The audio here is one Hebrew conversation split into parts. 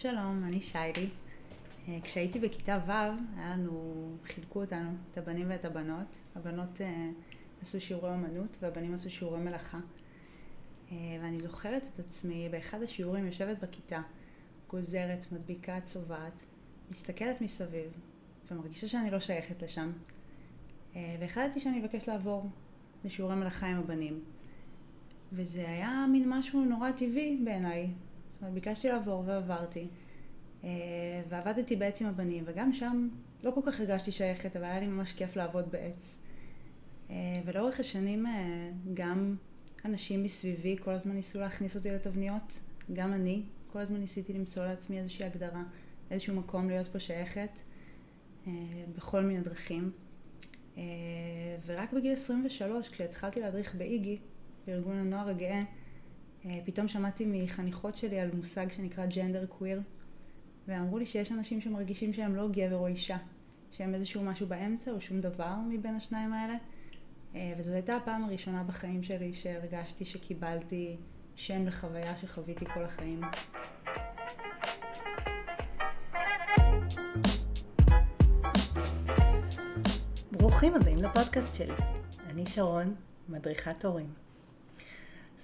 שלום, אני שיילי. אה, כשהייתי בכיתה ו', היה לנו, חילקו אותנו, את הבנים ואת הבנות. הבנות אה, עשו שיעורי אומנות והבנים עשו שיעורי מלאכה. אה, ואני זוכרת את עצמי באחד השיעורים יושבת בכיתה, גוזרת, מדביקה, צובעת, מסתכלת מסביב, ומרגישה שאני לא שייכת לשם. והחלטתי שאני אבקש לעבור לשיעורי מלאכה עם הבנים. וזה היה מין משהו נורא טבעי בעיניי. זאת אומרת, ביקשתי לעבור ועברתי. אה, ועבדתי בעץ עם הבנים, וגם שם לא כל כך הרגשתי שייכת, אבל היה לי ממש כיף לעבוד בעץ. אה, ולאורך השנים אה, גם אנשים מסביבי כל הזמן ניסו להכניס אותי לתבניות, גם אני כל הזמן ניסיתי למצוא לעצמי איזושהי הגדרה, איזשהו מקום להיות פה שייכת, בכל מיני דרכים. ורק בגיל 23, כשהתחלתי להדריך באיגי, בארגון הנוער הגאה, פתאום שמעתי מחניכות שלי על מושג שנקרא ג'נדר קוויר. ואמרו לי שיש אנשים שמרגישים שהם לא גבר או אישה, שהם איזשהו משהו באמצע או שום דבר מבין השניים האלה. אה, וזאת הייתה הפעם הראשונה בחיים שלי שהרגשתי שקיבלתי שם לחוויה שחוויתי כל החיים. ברוכים הבאים לפודקאסט שלי. אני שרון, מדריכת הורים.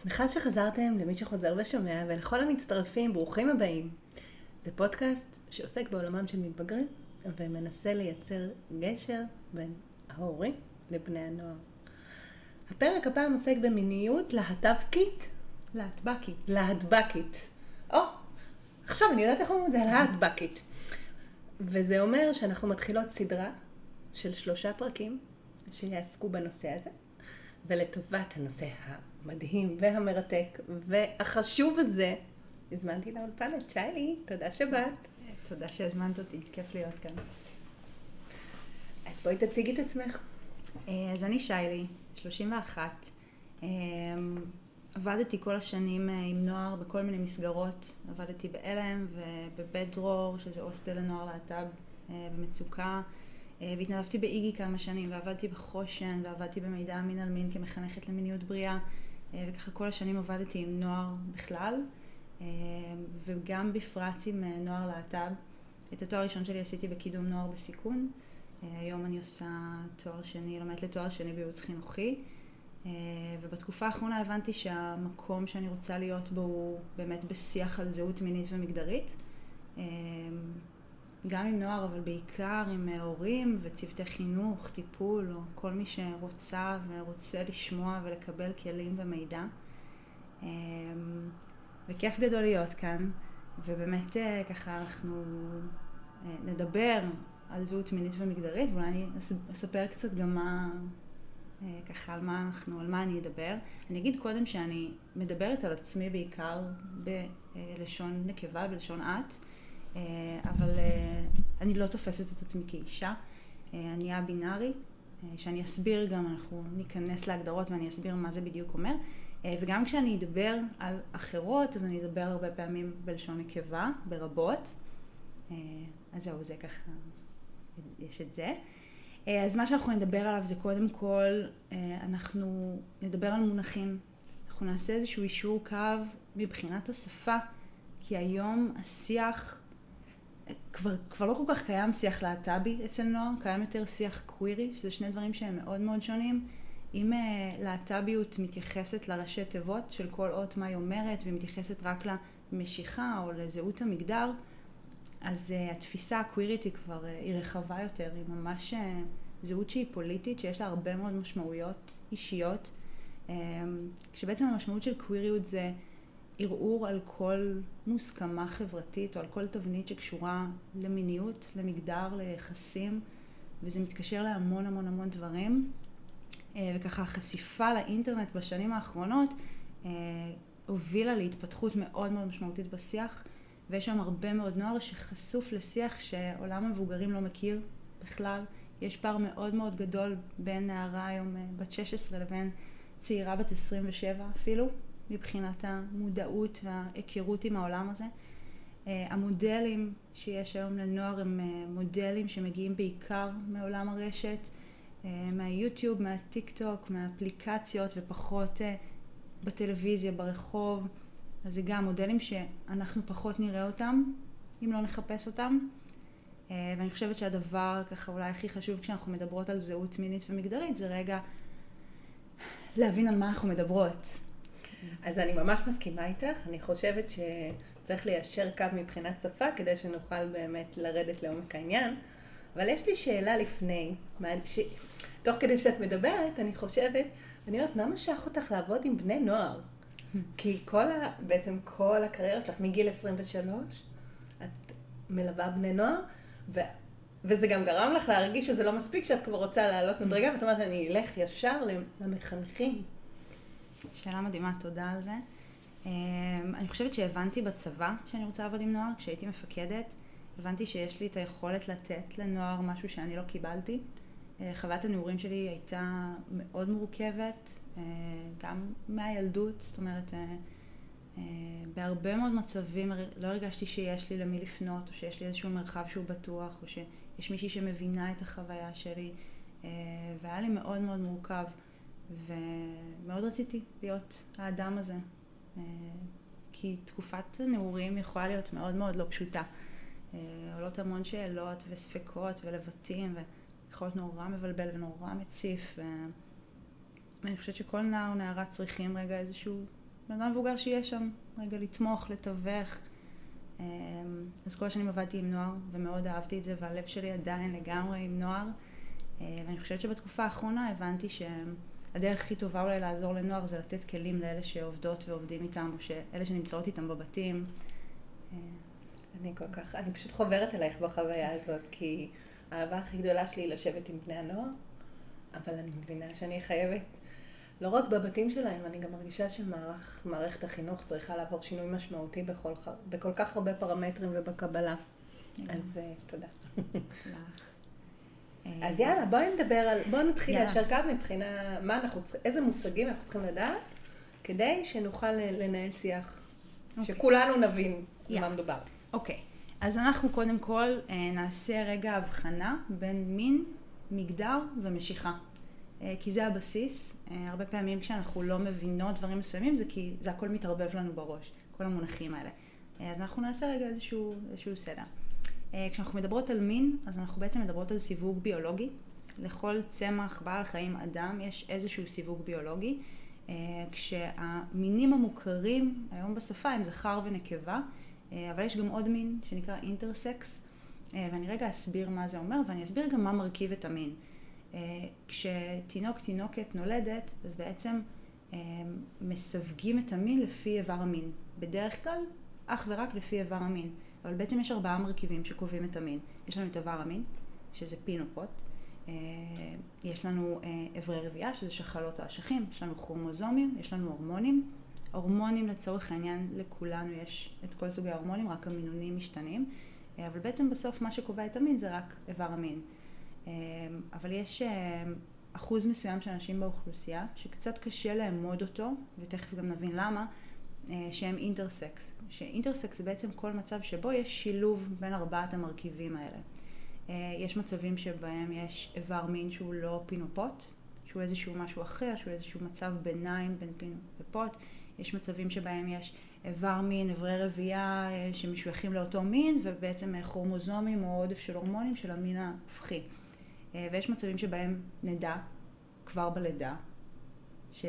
שמחה שחזרתם למי שחוזר ושומע, ולכל המצטרפים, ברוכים הבאים. זה פודקאסט שעוסק בעולמם של מתבגרים ומנסה לייצר גשר בין ההורים לבני הנוער. הפרק הפעם עוסק במיניות להט"בקית. להטבקית. להטבקית. או, עכשיו אני יודעת איך אומרים את זה, להטבקית. וזה אומר שאנחנו מתחילות סדרה של שלושה פרקים שיעסקו בנושא הזה, ולטובת הנושא המדהים והמרתק והחשוב הזה, הזמנתי לאולפן את שיילי, תודה שבאת. תודה שהזמנת אותי, כיף להיות כאן. אז בואי תציגי את עצמך. אה, אז אני שיילי, 31. אה, עבדתי כל השנים אה, עם נוער בכל מיני מסגרות. עבדתי בעלם ובבית דרור, שזה הוסטל לנוער להט"ב במצוקה. והתנדבתי באיגי כמה שנים, ועבדתי בחושן, ועבדתי במידע מין על מין כמחנכת למיניות בריאה. וככה כל השנים עבדתי עם נוער בכלל. אה, וגם בפרט עם אה, נוער להט"ב. את התואר הראשון שלי עשיתי בקידום נוער בסיכון. אה, היום אני עושה תואר שני, לומדת לתואר שני בייעוץ חינוכי. ובתקופה האחרונה הבנתי שהמקום שאני רוצה להיות בו הוא באמת בשיח על זהות מינית ומגדרית. גם עם נוער, אבל בעיקר עם הורים וצוותי חינוך, טיפול, או כל מי שרוצה ורוצה לשמוע ולקבל כלים ומידע. וכיף גדול להיות כאן, ובאמת אה, ככה אנחנו אה, נדבר על זהות מינית ומגדרית, ואולי אני אספר קצת גם מה, אה, ככה על מה אנחנו, על מה אני אדבר. אני אגיד קודם שאני מדברת על עצמי בעיקר בלשון נקבה, בלשון את, אבל אני לא תופסת את עצמי כאישה. אני א-בינארי, שאני אסביר גם, אנחנו ניכנס להגדרות ואני אסביר מה זה בדיוק אומר. אה, וגם כשאני אדבר על אחרות, אז אני אדבר הרבה פעמים בלשון נקבה, ברבות. אה, אז זהו, זה ככה, יש את זה. אה, אז מה שאנחנו נדבר עליו זה קודם כל, אנחנו נדבר על מונחים. אנחנו נעשה איזשהו אישור קו מבחינת השפה, כי היום השיח, כבר, כבר לא כל כך קיים שיח להט"בי אצל נוער, קיים יותר שיח קווירי, שזה שני דברים שהם מאוד מאוד שונים. אם uh, להט"ביות מתייחסת לראשי תיבות של כל אות מה היא אומרת ומתייחסת רק למשיכה או לזהות המגדר, אז uh, התפיסה הקווירית היא כבר uh, היא רחבה יותר, היא ממש uh, זהות שהיא פוליטית, שיש לה הרבה מאוד משמעויות אישיות, כשבעצם המשמעות של קוויריות זה ערעור על כל מוסכמה חברתית או על כל תבנית שקשורה למיניות, למגדר, ליחסים, וזה מתקשר להמון המון המון דברים. אה, וככה החשיפה לאינטרנט בשנים האחרונות אה, הובילה להתפתחות מאוד מאוד משמעותית בשיח, ויש שם הרבה מאוד נוער שחשוף לשיח שעולם המבוגרים לא מכיר בכלל. יש פער מאוד מאוד גדול בין נערה היום אה, בת 16 לבין צעירה בת 27 אפילו, מבחינת המודעות וההיכרות עם העולם הזה. המודלים שיש היום לנוער הם מודלים שמגיעים בעיקר מעולם הרשת. אה, מהיוטיוב, מהטיק טוק, מהאפליקציות ופחות אה, בטלוויזיה, ברחוב. אז זה גם מודלים שאנחנו פחות נראה אותם, אם לא נחפש אותם. אה, ואני חושבת שהדבר ככה אולי הכי חשוב כשאנחנו מדברות על זהות מינית ומגדרית זה רגע להבין על מה אנחנו מדברות. אז אני ממש מסכימה איתך, אני חושבת שצריך ליישר קו מבחינת שפה כדי שנוכל באמת לרדת לעומק העניין. אבל יש לי שאלה לפני, ש... תוך כדי שאת מדברת, אני חושבת, אני אומרת, מה משך אותך לעבוד עם בני נוער? כי כל ה... בעצם כל הקריירה שלך מגיל 23, את מלווה בני נוער, ו... וזה גם גרם לך להרגיש שזה לא מספיק, שאת כבר רוצה לעלות מדרגה, ואת אומרת, אני אלך ישר למחנכים. שאלה מדהימה, תודה על זה. אמ, אני חושבת שהבנתי בצבא שאני רוצה לעבוד עם נוער, כשהייתי מפקדת, הבנתי שיש לי את היכולת לתת לנוער משהו שאני לא קיבלתי. אה, חוויית הנעורים שלי הייתה מאוד מורכבת, אה, גם מהילדות, זאת אומרת, אה, בהרבה מאוד מצבים לא הרגשתי שיש לי למי לפנות, או שיש לי איזשהו מרחב שהוא בטוח, או שיש מישהי שמבינה את החוויה שלי, והיה לי מאוד מאוד מורכב, ומאוד רציתי להיות האדם הזה, כי תקופת נעורים יכולה להיות מאוד מאוד לא פשוטה. עולות המון שאלות וספקות ולבטים, ויכול להיות נורא מבלבל ונורא מציף. ואני חושבת שכל נער או נערה צריכים רגע איזשהו בן אדם מבוגר שיהיה שם, רגע לתמוך, לתווך. אמ, אז כל השנים עבדתי עם נוער, ומאוד אהבתי את זה, והלב שלי עדיין לגמרי עם נוער. אה, ואני חושבת שבתקופה האחרונה הבנתי שהדרך הכי טובה אולי לעזור לנוער זה לתת כלים לאלה שעובדות ועובדים איתם, או שאלה שנמצאות איתם בבתים. אה, אני כל כך, אני פשוט חוברת אלייך בחוויה הזאת, כי האהבה הכי גדולה שלי היא לשבת עם בני הנוער, אבל אני מבינה שאני חייבת, לא רק בבתים שלהם, אני גם מרגישה שמערכת החינוך צריכה לעבור שינוי משמעותי בכל, בכל כך הרבה פרמטרים ובקבלה. אז uh, תודה. אז יאללה, בואי נדבר על, בואי נתחיל ליישר קו מבחינה, מה אנחנו צריכים, איזה מושגים אנחנו צריכים לדעת, כדי שנוכל לנהל שיח, okay. אוקיי. שכולנו נבין yeah. מה מדובר. אוקיי, okay. אז אנחנו קודם כל אה, נעשה רגע הבחנה בין מין, מגדר ומשיכה. אה, כי זה הבסיס. אה, הרבה פעמים כשאנחנו לא מבינות דברים מסוימים זה כי זה הכל מתערבב לנו בראש, כל המונחים האלה. אז אנחנו נעשה רגע איזשהו, איזשהו סדר. כשאנחנו מדברות על מין, אז אנחנו בעצם מדברות על סיווג ביולוגי. לכל צמח, בעל חיים, אדם, יש איזשהו סיווג ביולוגי. כשהמינים המוכרים היום בשפה הם זכר ונקבה. אה, אבל יש גם עוד מין שנקרא אינטרסקס, אה, ואני רגע אסביר מה זה אומר, ואני אסביר גם מה מרכיב את המין. אה, כשתינוק, תינוקת נולדת, אז בעצם מסווגים את המין לפי איבר המין. בדרך כלל, אך ורק לפי איבר המין. אבל בעצם יש ארבעה מרכיבים שקובעים את המין. יש לנו את איבר המין, שזה פינופות. יש לנו אברי רבייה, שזה שחלות או אשכים. יש לנו כרומוזומים, יש לנו הורמונים. הורמונים לצורך העניין לכולנו יש את כל סוגי ההורמונים, רק המינונים משתנים, אה, אבל בעצם בסוף מה שקובע את המין זה רק איבר המין. אה, אבל יש אה, אחוז מסוים של אנשים באוכלוסייה שקצת קשה לאמוד אותו, ותכף גם נבין למה, שהם אינטרסקס. שאינטרסקס זה בעצם כל מצב שבו יש שילוב בין ארבעת המרכיבים האלה. יש מצבים שבהם יש איבר מין שהוא לא פינופוט, שהוא איזשהו משהו אחר, שהוא איזשהו מצב ביניים בין פין ופוט. יש מצבים שבהם יש איבר מין, איברי רבייה אה, שמשויכים לאותו מין ובעצם כרומוזומים או עודף של הורמונים של המין ההפכי. אה, ויש מצבים שבהם נדע כבר בלידה ש,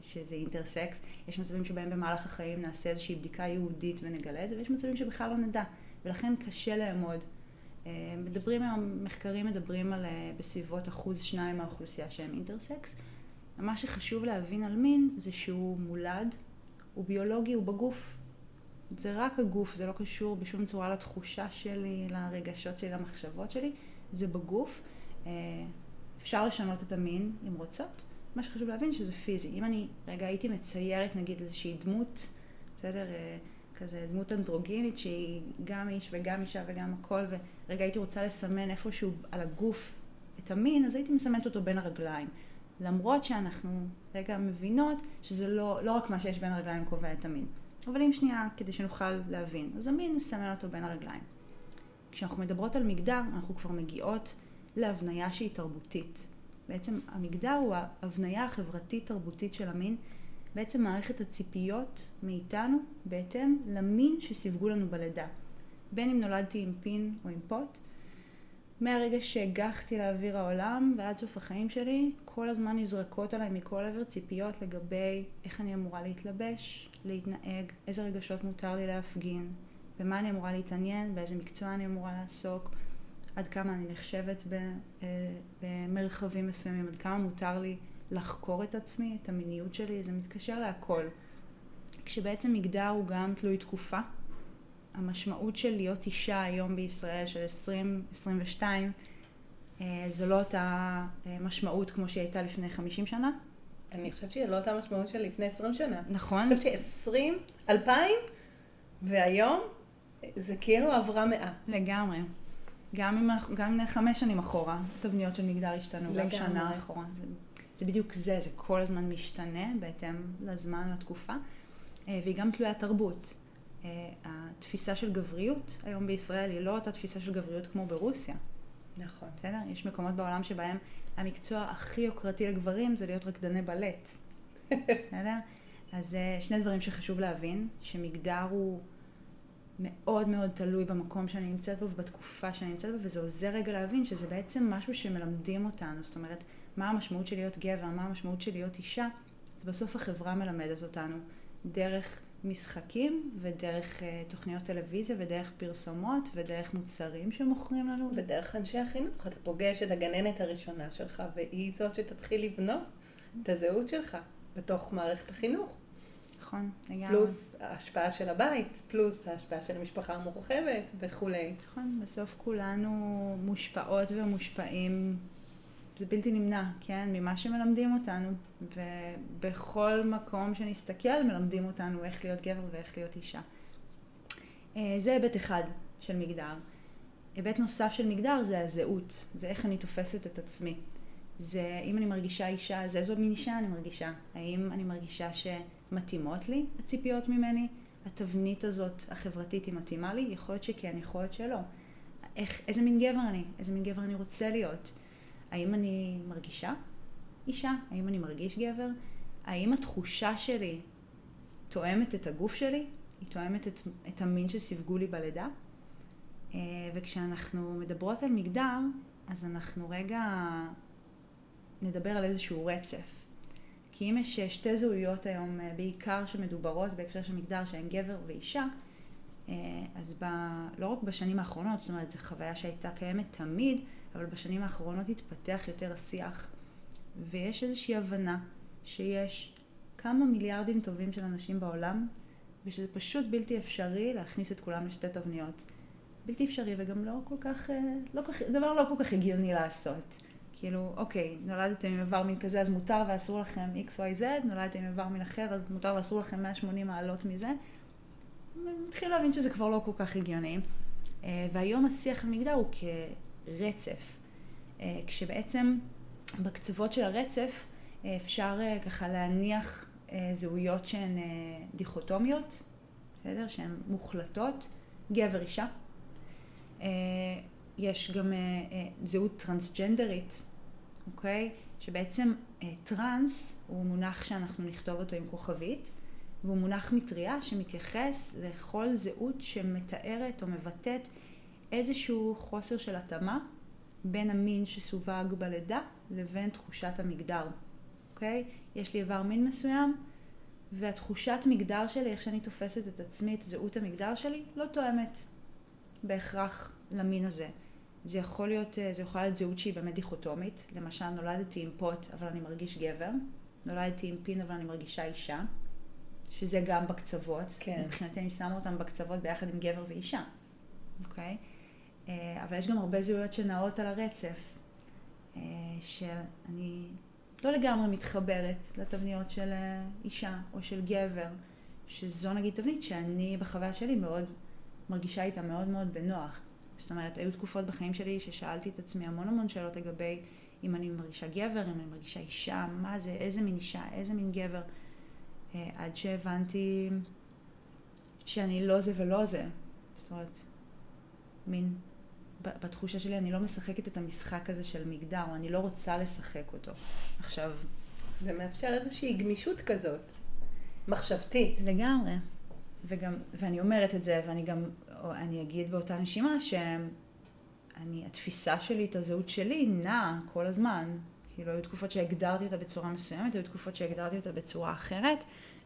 שזה אינטרסקס, יש מצבים שבהם במהלך החיים נעשה איזושהי בדיקה ייעודית ונגלה את זה, ויש מצבים שבכלל לא נדע, ולכן קשה לאמוד. אה, מדברים היום, מחקרים מדברים על בסביבות אחוז שניים מהאוכלוסייה שהם אינטרסקס. מה שחשוב להבין על מין זה שהוא מולד הוא ביולוגי, הוא בגוף. זה רק הגוף, זה לא קשור בשום צורה לתחושה שלי, לרגשות שלי, למחשבות שלי, זה בגוף. אה, אפשר לשנות את המין אם רוצות. מה שחשוב להבין שזה פיזי. אם אני רגע הייתי מציירת נגיד איזושהי דמות, בסדר, אה, כזה דמות אנדרוגינית שהיא גם איש וגם אישה וגם הכל, ורגע הייתי רוצה לסמן איפשהו על הגוף את המין, אז הייתי מסמנת אותו בין הרגליים. למרות שאנחנו רגע מבינות שזה לא, לא רק מה שיש בין הרגליים קובע את המין. אבל אם שנייה, כדי שנוכל להבין, אז המין נסמן אותו בין הרגליים. כשאנחנו מדברות על מגדר, אנחנו כבר מגיעות להבניה שהיא תרבותית. בעצם המגדר הוא ההבניה החברתית-תרבותית של המין, בעצם מערכת הציפיות מאיתנו בהתאם למין שסיווגו לנו בלידה. בין אם נולדתי עם פין או עם פוט, מהרגע שהגחתי לאוויר העולם ועד סוף החיים שלי, כל הזמן נזרקות עליי מכל עבר ציפיות לגבי איך אני אמורה להתלבש, להתנהג, איזה רגשות מותר לי להפגין, במה אני אמורה להתעניין, באיזה מקצוע אני אמורה לעסוק, עד כמה אני נחשבת אה, במרחבים מסוימים, עד כמה מותר לי לחקור את עצמי, את המיניות שלי, זה מתקשר להכל. כשבעצם מגדר הוא גם תלוי תקופה. המשמעות של להיות אישה היום בישראל של 2022 אה, זה לא אותה אה, משמעות כמו שהיא הייתה לפני 50 שנה. אני חושבת שהיא לא אותה משמעות של לפני 20 שנה. נכון. אני חושבת ש-20, 2000, והיום זה כאילו עברה מאה. לגמרי. גם אם, גם חמש שנים אחורה, תבניות של מגדר השתנו, גם שנה אחורה. זה, זה בדיוק זה, זה כל הזמן משתנה בהתאם לזמן, לתקופה, אה, והיא גם תלויה תרבות. אה, התפיסה של גבריות היום בישראל היא לא אותה תפיסה של גבריות כמו ברוסיה. נכון. בסדר? יש מקומות בעולם שבהם המקצוע הכי יוקרתי לגברים זה להיות רקדני בלט. בסדר? אז אה, שני דברים שחשוב להבין, שמגדר הוא מאוד מאוד תלוי במקום שאני נמצאת בו ובתקופה שאני נמצאת בו, וזה עוזר רגע להבין שזה בעצם משהו שמלמדים אותנו. זאת אומרת, מה המשמעות של להיות גבר, מה המשמעות של להיות אישה, אז בסוף החברה מלמדת אותנו דרך משחקים ודרך uh, תוכניות טלוויזיה ודרך פרסומות ודרך מוצרים שמוכרים לנו. ודרך אנשי החינוך. אתה פוגש את הגננת הראשונה שלך והיא זאת שתתחיל לבנות את הזהות שלך בתוך מערכת החינוך. נכון, לגמרי. פלוס ההשפעה של הבית, פלוס ההשפעה של המשפחה המורחבת וכולי. נכון, בסוף כולנו מושפעות ומושפעים זה בלתי נמנע, כן, ממה שמלמדים אותנו, ובכל מקום שנסתכל מלמדים אותנו איך להיות גבר ואיך להיות אישה. אה, זה היבט אחד של מגדר. היבט נוסף של מגדר זה הזהות, זה איך אני תופסת את עצמי. זה אם אני מרגישה אישה, זה איזו מין אישה אני מרגישה. האם אני מרגישה שמתאימות לי הציפיות ממני? התבנית הזאת החברתית היא מתאימה לי? יכול להיות שכן, יכול להיות שלא. איך, איזה מין גבר אני? איזה מין גבר אני רוצה להיות? האם אני מרגישה אישה? האם אני מרגיש גבר? האם התחושה שלי תואמת את הגוף שלי? היא תואמת את, את המין שסיווגו לי בלידה? אה, וכשאנחנו מדברות על מגדר, אז אנחנו רגע נדבר על איזשהו רצף. כי אם יש שתי זהויות היום, אה, בעיקר שמדוברות בהקשר של מגדר, שהן גבר ואישה, אה, אז ב, לא רק בשנים האחרונות, זאת אומרת, זו חוויה שהייתה קיימת תמיד, אבל בשנים האחרונות התפתח יותר השיח, ויש איזושהי הבנה שיש כמה מיליארדים טובים של אנשים בעולם, ושזה פשוט בלתי אפשרי להכניס את כולם לשתי תבניות. בלתי אפשרי וגם לא כל כך, אה, לא כך, דבר לא כל כך הגיוני לעשות. כאילו, אוקיי, נולדתם עם איבר מין כזה, אז מותר ואסור לכם XYZ, נולדתם עם איבר מין אחר, אז מותר ואסור לכם 180 מעלות מזה. מתחיל להבין שזה כבר לא כל כך הגיוני. אה, והיום השיח על מגדר הוא כרצף. אה, כשבעצם בקצוות של הרצף אה, אפשר ככה להניח זהויות שהן דיכוטומיות, בסדר? שהן מוחלטות, גבר אישה. יש גם זהות טרנסג'נדרית, אוקיי? שבעצם טרנס הוא מונח שאנחנו נכתוב אותו עם כוכבית, והוא מונח מטריה שמתייחס לכל זהות שמתארת או מבטאת איזשהו חוסר של התאמה בין המין שסווג בלידה לבין תחושת המגדר, אוקיי? יש לי איבר מין מסוים והתחושת מגדר שלי, איך שאני תופסת את עצמי, את זהות המגדר שלי, לא תואמת בהכרח למין הזה. זה יכול להיות, זה יכול להיות זהות שהיא באמת דיכוטומית, למשל נולדתי עם פוט אבל אני מרגיש גבר, נולדתי עם פין אבל אני מרגישה אישה. שזה גם בקצוות. כן. מבחינתי אני שמה אותם בקצוות ביחד עם גבר ואישה, אוקיי? אה, אבל יש גם הרבה זהויות שנעות על הרצף, אה, שאני לא לגמרי מתחברת לתבניות של אה, אישה או של גבר, שזו נגיד תבנית שאני בחוויה שלי מאוד מרגישה איתה מאוד מאוד בנוח. זאת אומרת, היו תקופות בחיים שלי ששאלתי את עצמי המון המון שאלות לגבי אם אני מרגישה גבר, אם אני מרגישה אישה, מה זה, איזה מין אישה, איזה מין גבר. אה, עד שהבנתי שאני לא זה ולא זה. זאת אומרת, מין, בתחושה שלי אני לא משחקת את המשחק הזה של מגדר, או אני לא רוצה לשחק אותו. עכשיו... זה מאפשר איזושהי גמישות כזאת, מחשבתית. לגמרי. וגם, ואני אומרת את זה, ואני גם או אני אגיד באותה נשימה שאני, התפיסה שלי, את הזהות שלי, נעה כל הזמן. כאילו, היו תקופות שהגדרתי אותה בצורה מסוימת, היו תקופות שהגדרתי אותה בצורה אחרת,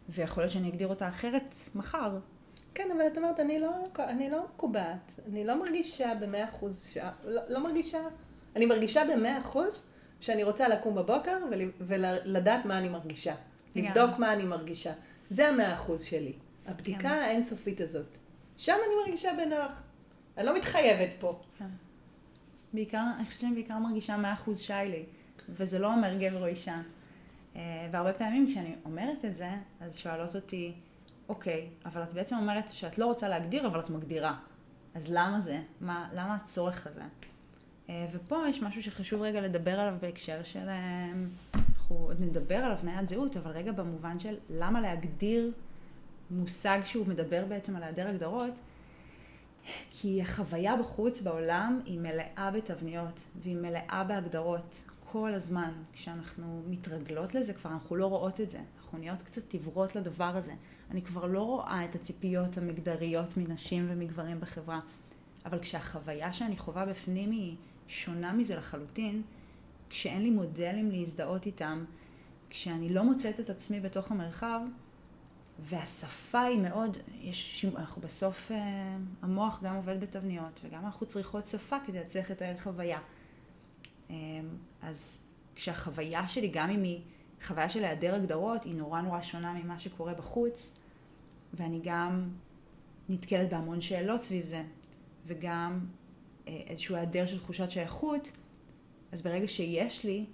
ויכול להיות שאני אגדיר אותה אחרת מחר. כן, אבל את אומרת, אני לא, אני לא מקובעת, אני לא מרגישה במאה אחוז, ש... לא, לא מרגישה, אני מרגישה במאה אחוז שאני רוצה לקום בבוקר ול, ולדעת מה אני מרגישה. לבדוק מה אני מרגישה. זה המאה אחוז שלי. הבדיקה האינסופית הזאת. שם אני מרגישה בנוח. אני לא מתחייבת פה. כן. בעיקר, אני חושבת שאני בעיקר מרגישה מאה אחוז שיילי, וזה לא אומר גבר או אישה. אה, והרבה פעמים כשאני אומרת את זה, אז שואלות אותי, אוקיי, אבל את בעצם אומרת שאת לא רוצה להגדיר, אבל את מגדירה. אז למה זה? מה, למה הצורך הזה? אה, ופה יש משהו שחשוב רגע לדבר עליו בהקשר של... אה, אנחנו עוד נדבר על הבניית זהות, אבל רגע במובן של למה להגדיר מושג שהוא מדבר בעצם על היעדר הגדרות, כי החוויה בחוץ בעולם היא מלאה בתבניות והיא מלאה בהגדרות כל הזמן. כשאנחנו מתרגלות לזה כבר אנחנו לא רואות את זה. אנחנו נהיות קצת עיוורות לדבר הזה. אני כבר לא רואה את הציפיות המגדריות מנשים ומגברים בחברה. אבל כשהחוויה שאני חווה בפנים היא שונה מזה לחלוטין, כשאין לי מודלים להזדהות איתם, כשאני לא מוצאת את עצמי בתוך המרחב, והשפה היא מאוד, יש, אנחנו בסוף, אה, המוח גם עובד בתבניות, וגם אנחנו צריכות שפה כדי להצליח לתאר חוויה. אה, אז כשהחוויה שלי, גם אם היא חוויה של היעדר הגדרות, היא נורא נורא שונה ממה שקורה בחוץ, ואני גם נתקלת בהמון שאלות סביב זה, וגם אה, איזשהו היעדר של תחושת שייכות, אז ברגע שיש לי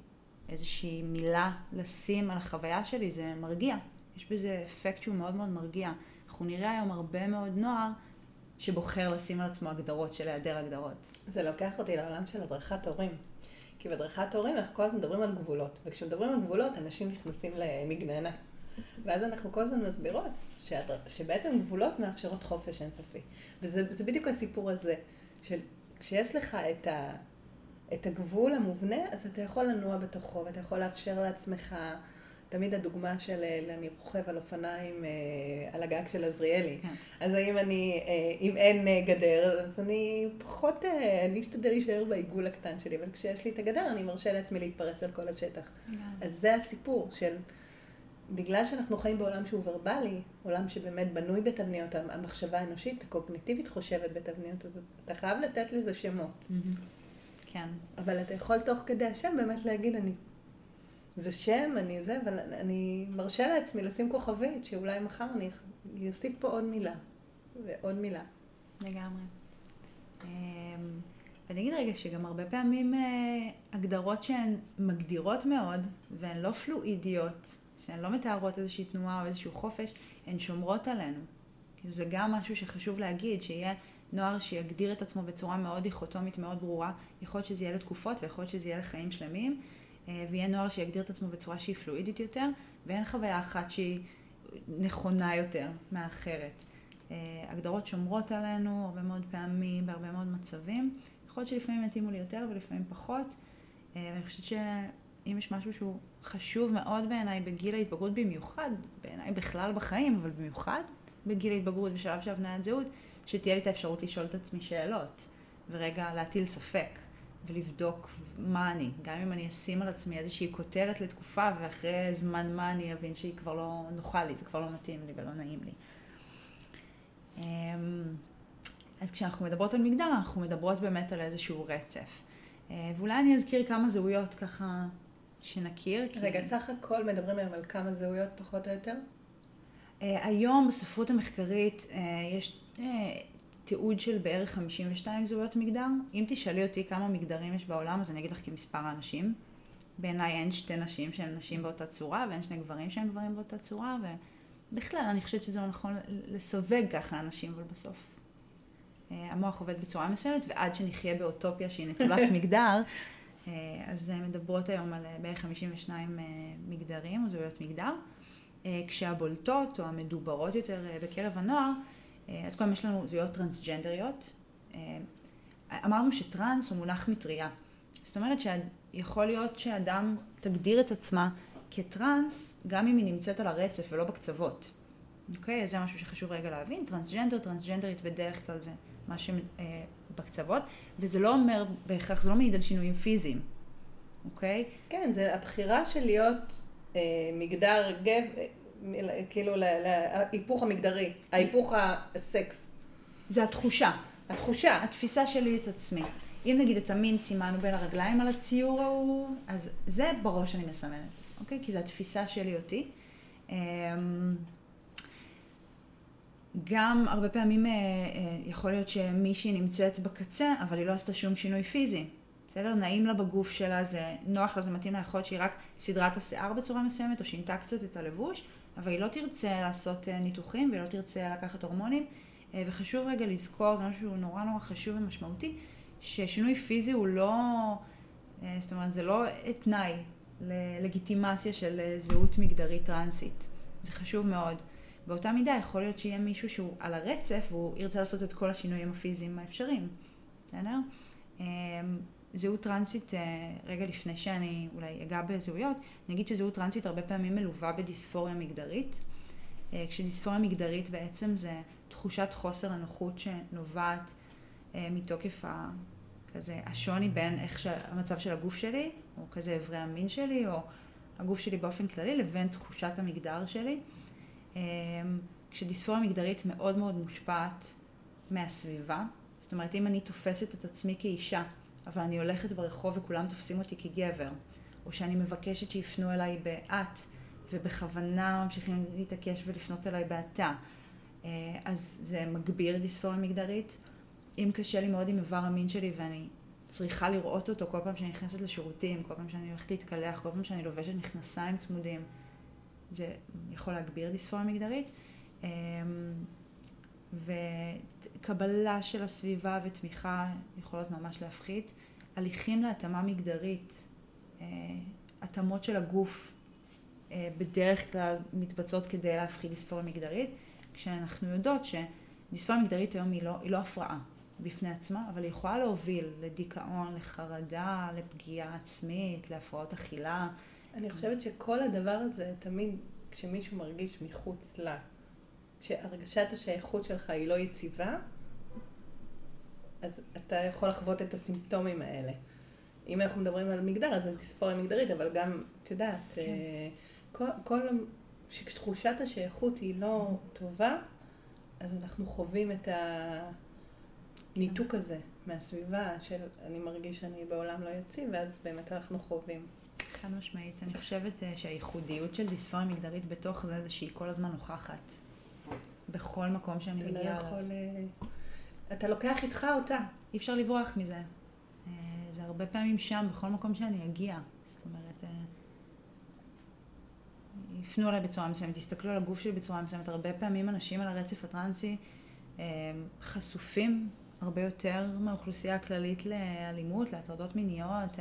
איזושהי מילה לשים על החוויה שלי, זה מרגיע. יש בזה אפקט שהוא מאוד מאוד מרגיע. אנחנו נראה היום הרבה מאוד נוער שבוחר לשים על עצמו הגדרות של היעדר הגדרות. זה לוקח אותי לעולם של הדרכת הורים. כי בהדרכת הורים אנחנו כל הזמן מדברים על גבולות, וכשמדברים על גבולות אנשים נכנסים למגננה. ואז אנחנו כל הזמן מסבירות שהדר... שבעצם גבולות מאפשרות חופש אינסופי. וזה בדיוק הסיפור הזה, של כשיש לך את, ה... את הגבול המובנה, אז אתה יכול לנוע בתוכו, ואתה יכול לאפשר לעצמך תמיד הדוגמה של אה, אני רוכב על אופניים אה, על הגג של עזריאלי. כן. אז האם אני, אה, אם אין גדר, אז אני פחות, אני אשתדל להישאר בעיגול הקטן שלי, אבל כשיש לי את הגדר, אני מרשה לעצמי להתפרץ על כל השטח. אז זה הסיפור של, בגלל שאנחנו חיים בעולם שהוא ורבלי, עולם שבאמת בנוי בתבניות, המחשבה האנושית, הקוגניטיבית חושבת בתבניות, אז אתה חייב לתת לזה שמות. כן. אבל אתה יכול תוך כדי השם באמת להגיד, אני זה שם, אני זה, אבל אני מרשה לעצמי לשים כוכבית, שאולי מחר אני אוסיף פה עוד מילה, ועוד מילה. לגמרי. אמ, ואני אגיד רגע שגם הרבה פעמים אה, הגדרות שהן מגדירות מאוד, והן לא פלואידיות, שהן לא מתארות איזושהי תנועה או איזשהו חופש, הן שומרות עלינו. כאילו זה גם משהו שחשוב להגיד, שיהיה נוער שיגדיר את עצמו בצורה מאוד דיכוטומית, מאוד ברורה. יכול להיות שזה יהיה לתקופות ויכול להיות שזה יהיה לחיים שלמים. אה, ויהיה נוער שיגדיר את עצמו בצורה שהיא פלואידית יותר, ואין חוויה אחת שהיא נכונה יותר מהאחרת. אה, הגדרות שומרות עלינו הרבה מאוד פעמים, בהרבה מאוד מצבים. יכול להיות שלפעמים יתאימו לי יותר ולפעמים פחות. אה, ואני חושבת שאם יש משהו שהוא חשוב מאוד בעיניי בגיל ההתבגרות במיוחד, בעיניי בכלל בחיים, אבל במיוחד בגיל ההתבגרות, בשלב של הבניית זהות, שתהיה לי את האפשרות לשאול את עצמי שאלות, ורגע להטיל ספק. ולבדוק מה אני. גם אם אני אשים על עצמי איזושהי כותרת לתקופה, ואחרי זמן מה אני אבין שהיא כבר לא נוחה לי, זה כבר לא מתאים לי ולא נעים לי. אמ, אז כשאנחנו מדברות על מגדר, אנחנו מדברות באמת על איזשהו רצף. אה, ואולי אני אזכיר כמה זהויות ככה שנכיר. רגע, כי... סך הכל מדברים היום על כמה זהויות פחות או יותר? אה, היום בספרות המחקרית אה, יש תיעוד של בערך 52 זהויות מגדר. אם תשאלי אותי כמה מגדרים יש בעולם, אז אני אגיד לך כמספר האנשים. בעיניי אין שתי נשים שהן נשים באותה צורה, ואין שני גברים שהם גברים באותה צורה, ובכלל אני חושבת שזה לא נכון לסווג ככה אנשים, אבל בסוף אה, המוח עובד בצורה מסוימת, ועד שנחיה באוטופיה שהיא נטולת מגדר, אה, אז מדברות היום על אה, בערך 52 מגדרים או זהויות מגדר, כשהבולטות או המדוברות יותר בקרב הנוער, אה, אז קודם יש לנו זהויות טרנסג'נדריות. אה, אמרנו שטרנס הוא מונח מטריה. זאת אומרת שיכול להיות שאדם תגדיר את עצמה כטרנס, גם אם היא נמצאת על הרצף ולא בקצוות. אוקיי? זה משהו שחשוב רגע להבין. טרנסג'נדר, טרנסג'נדרית בדרך כלל זה מה שבקצוות, וזה לא אומר בהכרח, זה לא מעיד על שינויים פיזיים, אוקיי? כן, זה הבחירה של להיות אה, מגדר גב, אה, כאילו להיפוך המגדרי, ההיפוך הסקס. זה התחושה. התחושה. התפיסה שלי את עצמי. אם נגיד את המין סימנו בין הרגליים על הציור ההוא, אז זה בראש אני מסמנת, אוקיי? כי זו התפיסה שלי אותי. אמ, גם הרבה פעמים אה, אה, יכול להיות שמישהי נמצאת בקצה, אבל היא לא עשתה שום שינוי פיזי. בסדר? נעים לה בגוף שלה, זה נוח לה, זה מתאים לה, יכול להיות שהיא רק סידרה את השיער בצורה מסוימת, או שינתה קצת את הלבוש, אבל היא לא תרצה לעשות אה, ניתוחים, והיא לא תרצה לקחת הורמונים. וחשוב רגע לזכור, זה משהו נורא נורא חשוב ומשמעותי, ששינוי פיזי הוא לא, זאת אומרת, זה לא תנאי ללגיטימציה של זהות מגדרית טרנסית. זה חשוב מאוד. באותה מידה יכול להיות שיהיה מישהו שהוא על הרצף והוא ירצה לעשות את כל השינויים הפיזיים האפשריים, בסדר? זהות טרנסית, אה, רגע לפני שאני אולי אגע בזהויות, אני אגיד שזהות טרנסית הרבה פעמים מלווה בדיספוריה מגדרית. אה, כשדיספוריה מגדרית בעצם זה תחושת חוסר הנוחות שנובעת אה, מתוקף ה... כזה השוני בין איך שהמצב של הגוף שלי, או כזה אברי המין שלי, או הגוף שלי באופן כללי, לבין תחושת המגדר שלי. כשדיספוריה מגדרית מאוד מאוד מושפעת מהסביבה. זאת אומרת, אם אני תופסת את עצמי כאישה, אבל אני הולכת ברחוב וכולם תופסים אותי כגבר, או שאני מבקשת שיפנו אליי באת, ובכוונה ממשיכים להתעקש ולפנות אליי באתה, אה, אז זה מגביר דיספוריה מגדרית. אם קשה לי מאוד עם איבר המין שלי ואני צריכה לראות אותו כל פעם שאני נכנסת לשירותים, כל פעם שאני הולכת להתקלח, כל פעם שאני לובשת מכנסיים צמודים, זה יכול להגביר דיספוריה מגדרית. וקבלה של הסביבה ותמיכה יכולות ממש להפחית. הליכים להתאמה מגדרית, אה, התאמות של הגוף אה, בדרך כלל מתבצעות כדי להפחית דיספוריה מגדרית, כשאנחנו יודעות שדיספוריה מגדרית היום היא לא, היא לא הפרעה בפני עצמה, אבל היא יכולה להוביל לדיכאון, לחרדה, לפגיעה עצמית, להפרעות אכילה. אני חושבת שכל הדבר הזה, תמיד כשמישהו מרגיש מחוץ לה, כשהרגשת השייכות שלך היא לא יציבה, אז אתה יכול לחוות את הסימפטומים האלה. אם אנחנו מדברים על מגדר, אז זה דיספוריה מגדרית, אבל גם, את יודעת, כן. אה, כל, כל, כשתחושת השייכות היא לא טובה, אז אנחנו חווים את הניתוק הזה מהסביבה של אני מרגיש שאני בעולם לא יציב, ואז באמת אנחנו חווים. חד משמעית. אני חושבת אה, שהייחודיות של דיספוריה מגדרית בתוך זה, זה שהיא כל הזמן נוכחת. בכל מקום שאני מגיעה אליו. אתה לא יכול... אה, אתה לוקח איתך אותה. אי אפשר לברוח מזה. אה, זה הרבה פעמים שם, בכל מקום שאני אגיע. זאת אומרת, יפנו אליי בצורה מסוימת, תסתכלו על הגוף שלי בצורה מסוימת. הרבה פעמים אנשים על הרצף הטרנסי חשופים הרבה יותר מהאוכלוסייה הכללית לאלימות, להטרדות מיניות.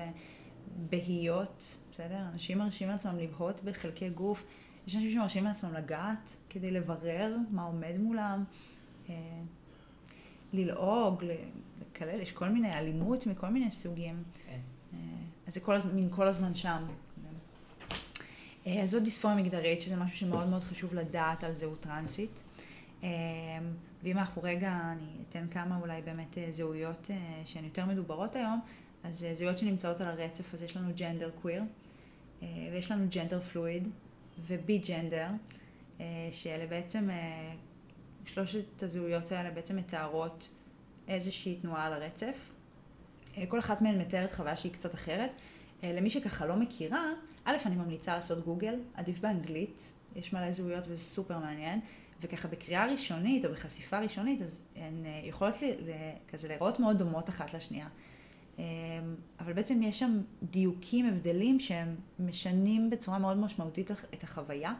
בהיות, בסדר? אנשים מרשים לעצמם לבהות בחלקי גוף. יש אנשים שמרשים לעצמם לגעת כדי לברר מה עומד מולם, אה, ללעוג, לקלל, יש כל מיני אלימות מכל מיני סוגים. כן. אה, אז זה כל הזמן, כל הזמן שם. אה, אז זאת דיספוריה מגדרית, שזה משהו שמאוד מאוד חשוב לדעת על זהות טרנסית. ואם אנחנו רגע, אני אתן כמה אולי באמת זהויות שהן יותר מדוברות היום, אז זהויות שנמצאות על הרצף, אז יש לנו ג'נדר קוויר, ויש לנו ג'נדר פלואיד ובי ג'נדר, אה, שאלה בעצם, שלושת הזהויות האלה בעצם מתארות איזושהי תנועה על הרצף. כל אחת מהן מתארת חוויה שהיא קצת אחרת. למי שככה לא מכירה, א', אני ממליצה לעשות גוגל, עדיף באנגלית, יש מלא זהויות וזה סופר מעניין. וככה בקריאה ראשונית או בחשיפה ראשונית, אז הן יכולות כזה להיראות מאוד דומות אחת לשנייה. אמ, אבל בעצם יש שם דיוקים, הבדלים שהם משנים בצורה מאוד משמעותית את החוויה.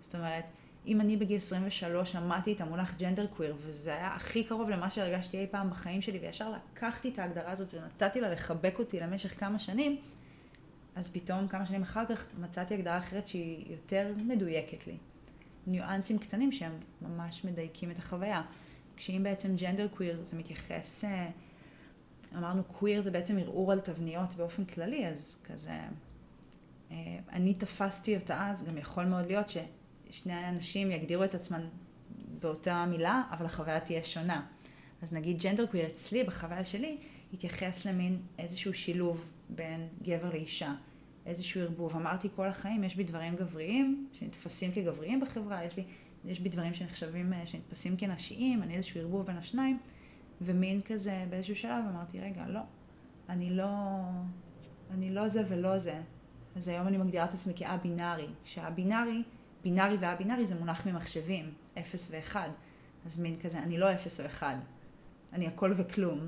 זאת אומרת, אם אני בגיל 23 שמעתי את המונח ג'נדר קוויר, וזה היה הכי קרוב למה שהרגשתי אי פעם בחיים שלי, וישר לקחתי את ההגדרה הזאת ונתתי לה לחבק אותי למשך כמה שנים, אז פתאום כמה שנים אחר כך מצאתי הגדרה אחרת שהיא יותר מדויקת לי. ניואנסים קטנים שהם ממש מדייקים את החוויה. כשאם בעצם ג'נדר קוויר זה מתייחס... אמרנו קוויר זה בעצם ערעור על תבניות באופן כללי, אז כזה, אה, אני תפסתי אותה אז, גם יכול מאוד להיות ששני האנשים יגדירו את עצמם באותה מילה, אבל החוויה תהיה שונה. אז נגיד ג'נדר קוויר אצלי, בחוויה שלי, התייחס למין איזשהו שילוב בין גבר לאישה, איזשהו ערבוב. אמרתי כל החיים, יש בי דברים גבריים, שנתפסים כגבריים בחברה, יש, לי, יש בי דברים שנחשבים, אה, שנתפסים כנשיים, אני איזשהו ערבוב בין השניים, ומין כזה באיזשהו שלב אמרתי, רגע, לא, אני לא, אני לא זה ולא זה. אז היום אני מגדירה את עצמי כא-בינארי, שהא-בינארי, בינארי וא-בינארי זה מונח ממחשבים, אפס ואחד. אז מין כזה, אני לא אפס או אחד, אני הכל וכלום.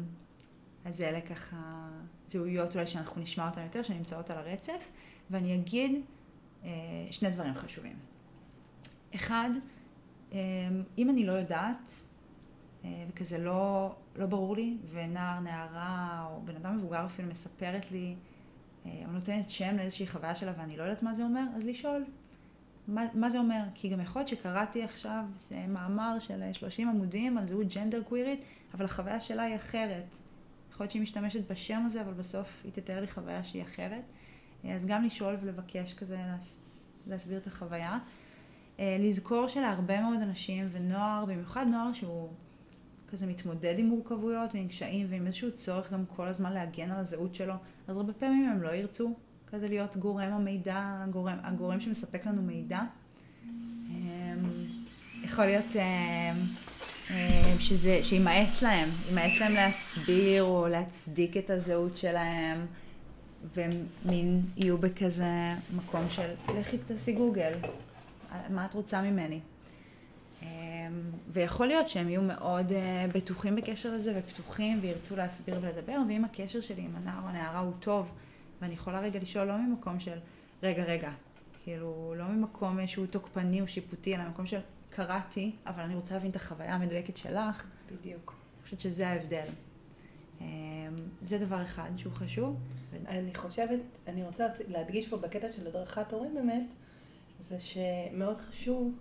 אז אלה ככה זהויות אולי שאנחנו נשמע אותן יותר, שנמצאות על הרצף, ואני אגיד אה, שני דברים חשובים. אחד, אה, אם אני לא יודעת, וכזה לא, לא ברור לי, ונער, נערה, או בן אדם מבוגר אפילו מספרת לי, אה, או נותנת שם לאיזושהי חוויה שלה ואני לא יודעת מה זה אומר, אז לשאול, מה, מה זה אומר? כי גם יכול להיות שקראתי עכשיו מאמר של 30 עמודים על זהות ג'נדר קווירית, אבל החוויה שלה היא אחרת. יכול להיות שהיא משתמשת בשם הזה, אבל בסוף היא תתאר לי חוויה שהיא אחרת. אז גם לשאול ולבקש כזה להסביר את החוויה. אה, לזכור שלהרבה מאוד אנשים ונוער, במיוחד נוער שהוא כזה מתמודד עם מורכבויות ועם קשיים ועם איזשהו צורך גם כל הזמן להגן על הזהות שלו, אז הרבה פעמים הם לא ירצו כזה להיות גורם המידע, הגורם, הגורם שמספק לנו מידע. אמ, יכול להיות אמ, אמ, שזה, שימאס להם, ימאס להם להסביר או להצדיק את הזהות שלהם, והם מין יהיו בכזה מקום של לכי תעשי גוגל, מה את רוצה ממני? ויכול להיות שהם יהיו מאוד uh, בטוחים בקשר לזה ופתוחים וירצו להסביר ולדבר, ואם הקשר שלי עם הנער או הנערה הוא טוב, ואני יכולה רגע לשאול לא ממקום של רגע רגע, כאילו לא ממקום שהוא תוקפני או שיפוטי, אלא ממקום של קראתי, אבל אני רוצה להבין את החוויה המדויקת שלך. בדיוק. אני חושבת שזה ההבדל. Um, זה דבר אחד שהוא חשוב. אני חושבת, אני רוצה להדגיש פה בקטע של הדרכת הורים באמת, זה שמאוד חשוב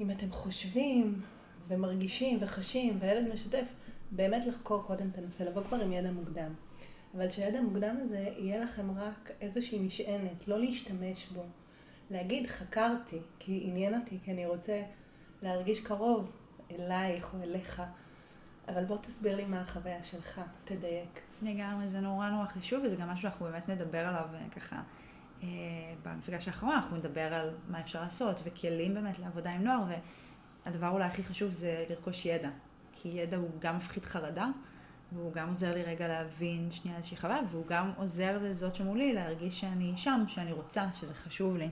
אם אתם חושבים ומרגישים וחשים והילד משתף, באמת לחקור קודם את הנושא, לבוא כבר עם ידע מוקדם. אבל שהידע המוקדם הזה יהיה לכם רק איזושהי משענת, לא להשתמש בו. להגיד, חקרתי, כי עניין אותי, כי אני רוצה להרגיש קרוב אלייך או אליך. אבל בוא תסביר לי מה החוויה שלך, תדייק. לגמרי, זה נורא נורא חשוב, וזה גם משהו שאנחנו באמת נדבר עליו אה, ככה במפגש האחרון אנחנו נדבר על מה אפשר לעשות וכלים באמת לעבודה עם נוער והדבר אולי הכי חשוב זה לרכוש ידע כי ידע הוא גם מפחית חרדה והוא גם עוזר לי רגע להבין שנייה איזושהי חוויה והוא גם עוזר לזאת שמולי להרגיש שאני שם, שאני רוצה, שזה חשוב לי.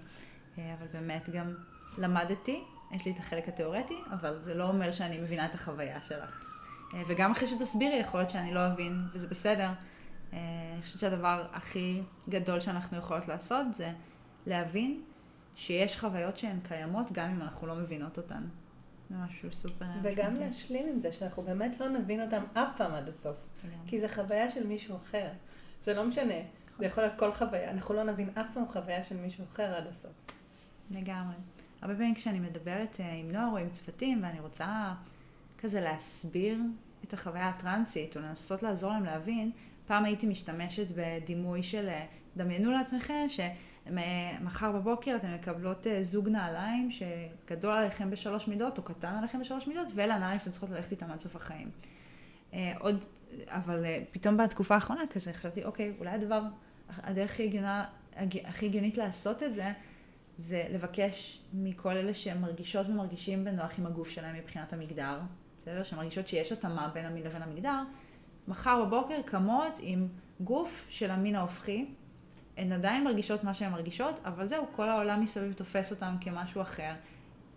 אה, אבל באמת גם למדתי, יש לי את החלק התיאורטי אבל זה לא אומר שאני מבינה את החוויה שלך. אה, וגם אחרי שתסבירי יכול להיות שאני לא אבין וזה בסדר. אה, אני חושבת שהדבר הכי גדול שאנחנו יכולות לעשות זה להבין שיש חוויות שהן קיימות גם אם אנחנו לא מבינות אותן. זה משהו סופר... וגם להשלים עם זה שאנחנו באמת לא נבין אותם אף פעם עד הסוף. כי זה חוויה של מישהו אחר. זה לא משנה, זה יכול להיות כל חוויה. אנחנו לא נבין אף פעם חוויה של מישהו אחר עד הסוף. לגמרי. הרבה פעמים כשאני מדברת אה, עם נוער או עם צוותים ואני רוצה כזה להסביר את החוויה הטרנסית או לנסות לעזור להם להבין, פעם הייתי משתמשת בדימוי של, אה, דמיינו לעצמכם שמחר בבוקר אתן מקבלות אה, זוג נעליים שגדול עליכם בשלוש מידות או קטן עליכם בשלוש מידות, ואלה הנעליים שאתן צריכות ללכת איתם עד סוף החיים. אה, עוד, אבל פתאום בתקופה האחרונה כזה חשבתי, אוקיי, אולי הדבר, הדרך הכי, הגיונה, הכי הגיונית לעשות את זה, זה לבקש מכל אלה שמרגישות ומרגישים בנוח עם הגוף שלהם מבחינת המגדר, בסדר? שמרגישות שיש התאמה בין המין לבין המגדר, מחר בבוקר קמות עם גוף של המין ההופכי. הן עדיין מרגישות מה שהן מרגישות, אבל זהו, כל העולם מסביב תופס אותן כמשהו אחר.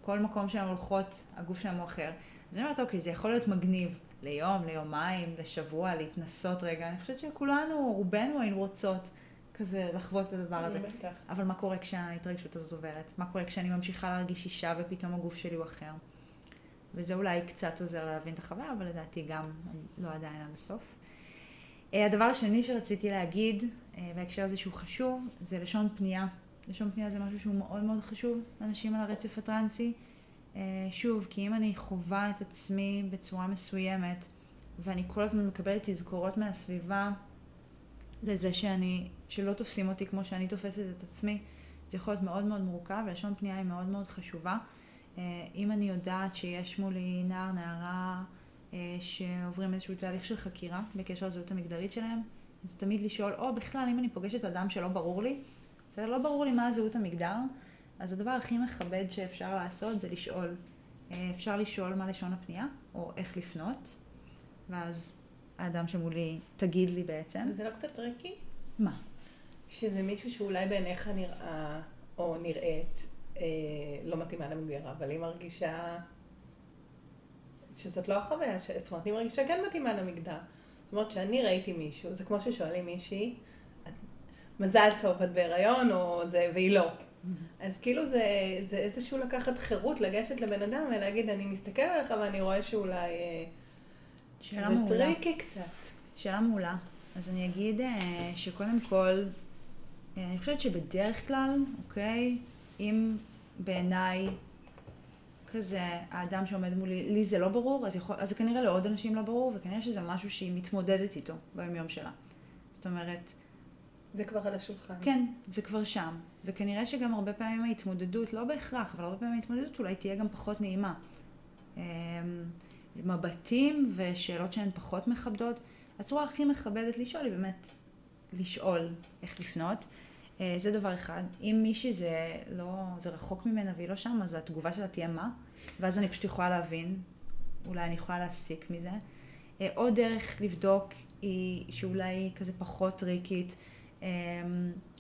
כל מקום שהן הולכות, הגוף שלהן הוא אחר. אז אני אומרת, אוקיי, זה יכול להיות מגניב ליום, ליומיים, לשבוע, להתנסות רגע. אני חושבת שכולנו, רובנו היינו רוצות כזה לחוות את הדבר הזה. בטח. אבל מה קורה כשההתרגשות הזאת עוברת? מה קורה כשאני ממשיכה להרגיש אישה ופתאום הגוף שלי הוא אחר? וזה אולי קצת עוזר להבין את החוויה, אבל לדעתי גם לא עדיין עד הסוף. אה, הדבר השני שרציתי להגיד, אה, בהקשר הזה שהוא חשוב, זה לשון פנייה. לשון פנייה זה משהו שהוא מאוד מאוד חשוב לאנשים על הרצף הטרנסי. אה, שוב, כי אם אני חווה את עצמי בצורה מסוימת, ואני כל הזמן מקבלת תזכורות מהסביבה לזה שאני, שלא תופסים אותי כמו שאני תופסת את עצמי, זה יכול להיות מאוד מאוד מורכב, ולשון פנייה היא מאוד מאוד חשובה. אה, אם אני יודעת שיש מולי נער, נערה, שעוברים איזשהו תהליך של חקירה בקשר לזהות המגדרית שלהם. אז תמיד לשאול, או בכלל, אם אני פוגשת אדם שלא ברור לי, זה לא ברור לי מה הזהות המגדר, אז הדבר הכי מכבד שאפשר לעשות זה לשאול. אפשר לשאול מה לשון הפנייה, או איך לפנות, ואז האדם שמולי תגיד לי בעצם. זה לא קצת טריקי? מה? שזה מישהו שאולי בעיניך נראה או נראית אה, לא מתאימה למגדרה, אבל היא מרגישה שזאת לא החוויה, ש... זאת אומרת, היא מרגישה כן מתאימה למגדר. זאת אומרת, שאני ראיתי מישהו, זה כמו ששואלים מישהי, מזל טוב, את בהיריון, או זה, והיא לא. אז כאילו זה, זה איזשהו לקחת חירות לגשת לבן אדם ולהגיד, אני מסתכל עליך ואני רואה שאולי... אה, שאלה זה מעולה. טריקי קצת. שאלה מעולה. אז אני אגיד אה, שקודם כל, אה, אני חושבת שבדרך כלל, אוקיי, אם בעיניי כזה האדם שעומד מולי, לי זה לא ברור, אז, יכול, אז זה כנראה לעוד אנשים לא ברור, וכנראה שזה משהו שהיא מתמודדת איתו ביום יום שלה. זאת אומרת, זה כבר על השולחן. כן, זה כבר שם. וכנראה שגם הרבה פעמים ההתמודדות, לא בהכרח, אבל הרבה פעמים ההתמודדות אולי תהיה גם פחות נעימה. אמ, מבטים ושאלות שהן פחות מכבדות. הצורה הכי מכבדת לשאול היא באמת לשאול איך לפנות. אה, זה דבר אחד. אם מישהי זה לא, זה רחוק ממנה והיא לא שם, אז התגובה שלה תהיה מה? ואז אני פשוט יכולה להבין, אולי אני יכולה להסיק מזה. אה, עוד דרך לבדוק היא שאולי היא כזה פחות טריקית. אמ,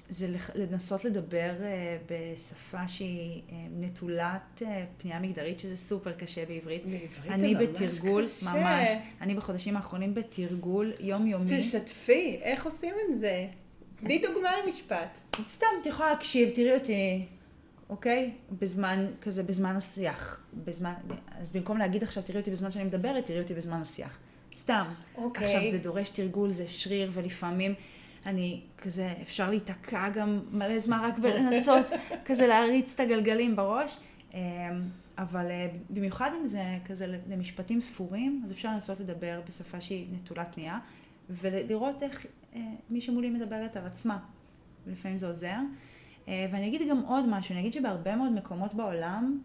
זה לנסות לדבר אה, בשפה שהיא נטולת פנייה מגדרית, שזה סופר קשה בעברית. בעברית אני זה ממש בתרגול, קשה. ממש, אני בחודשים האחרונים בתרגול יומיומי. תשתפי, איך עושים את זה? תני דוגמה למשפט. סתם, את יכולה להקשיב, תראי אותי, אוקיי? בזמן, כזה בזמן השיח. בזמן, אז במקום להגיד עכשיו, תראי אותי בזמן שאני מדברת, תראי אותי בזמן השיח. סתם. אוקיי. עכשיו, זה דורש תרגול, זה שריר, ולפעמים אני כזה, אפשר להיתקע גם מלא זמן רק בלנסות כזה להריץ את הגלגלים בראש. אמ, אבל אה, במיוחד אם זה כזה למשפטים ספורים, אז אפשר לנסות לדבר בשפה שהיא נטולת פנייה, ולראות איך מי שמולי מדברת על עצמה. ולפעמים זה עוזר. אה, ואני אגיד גם עוד משהו, אני אגיד שבהרבה מאוד מקומות בעולם,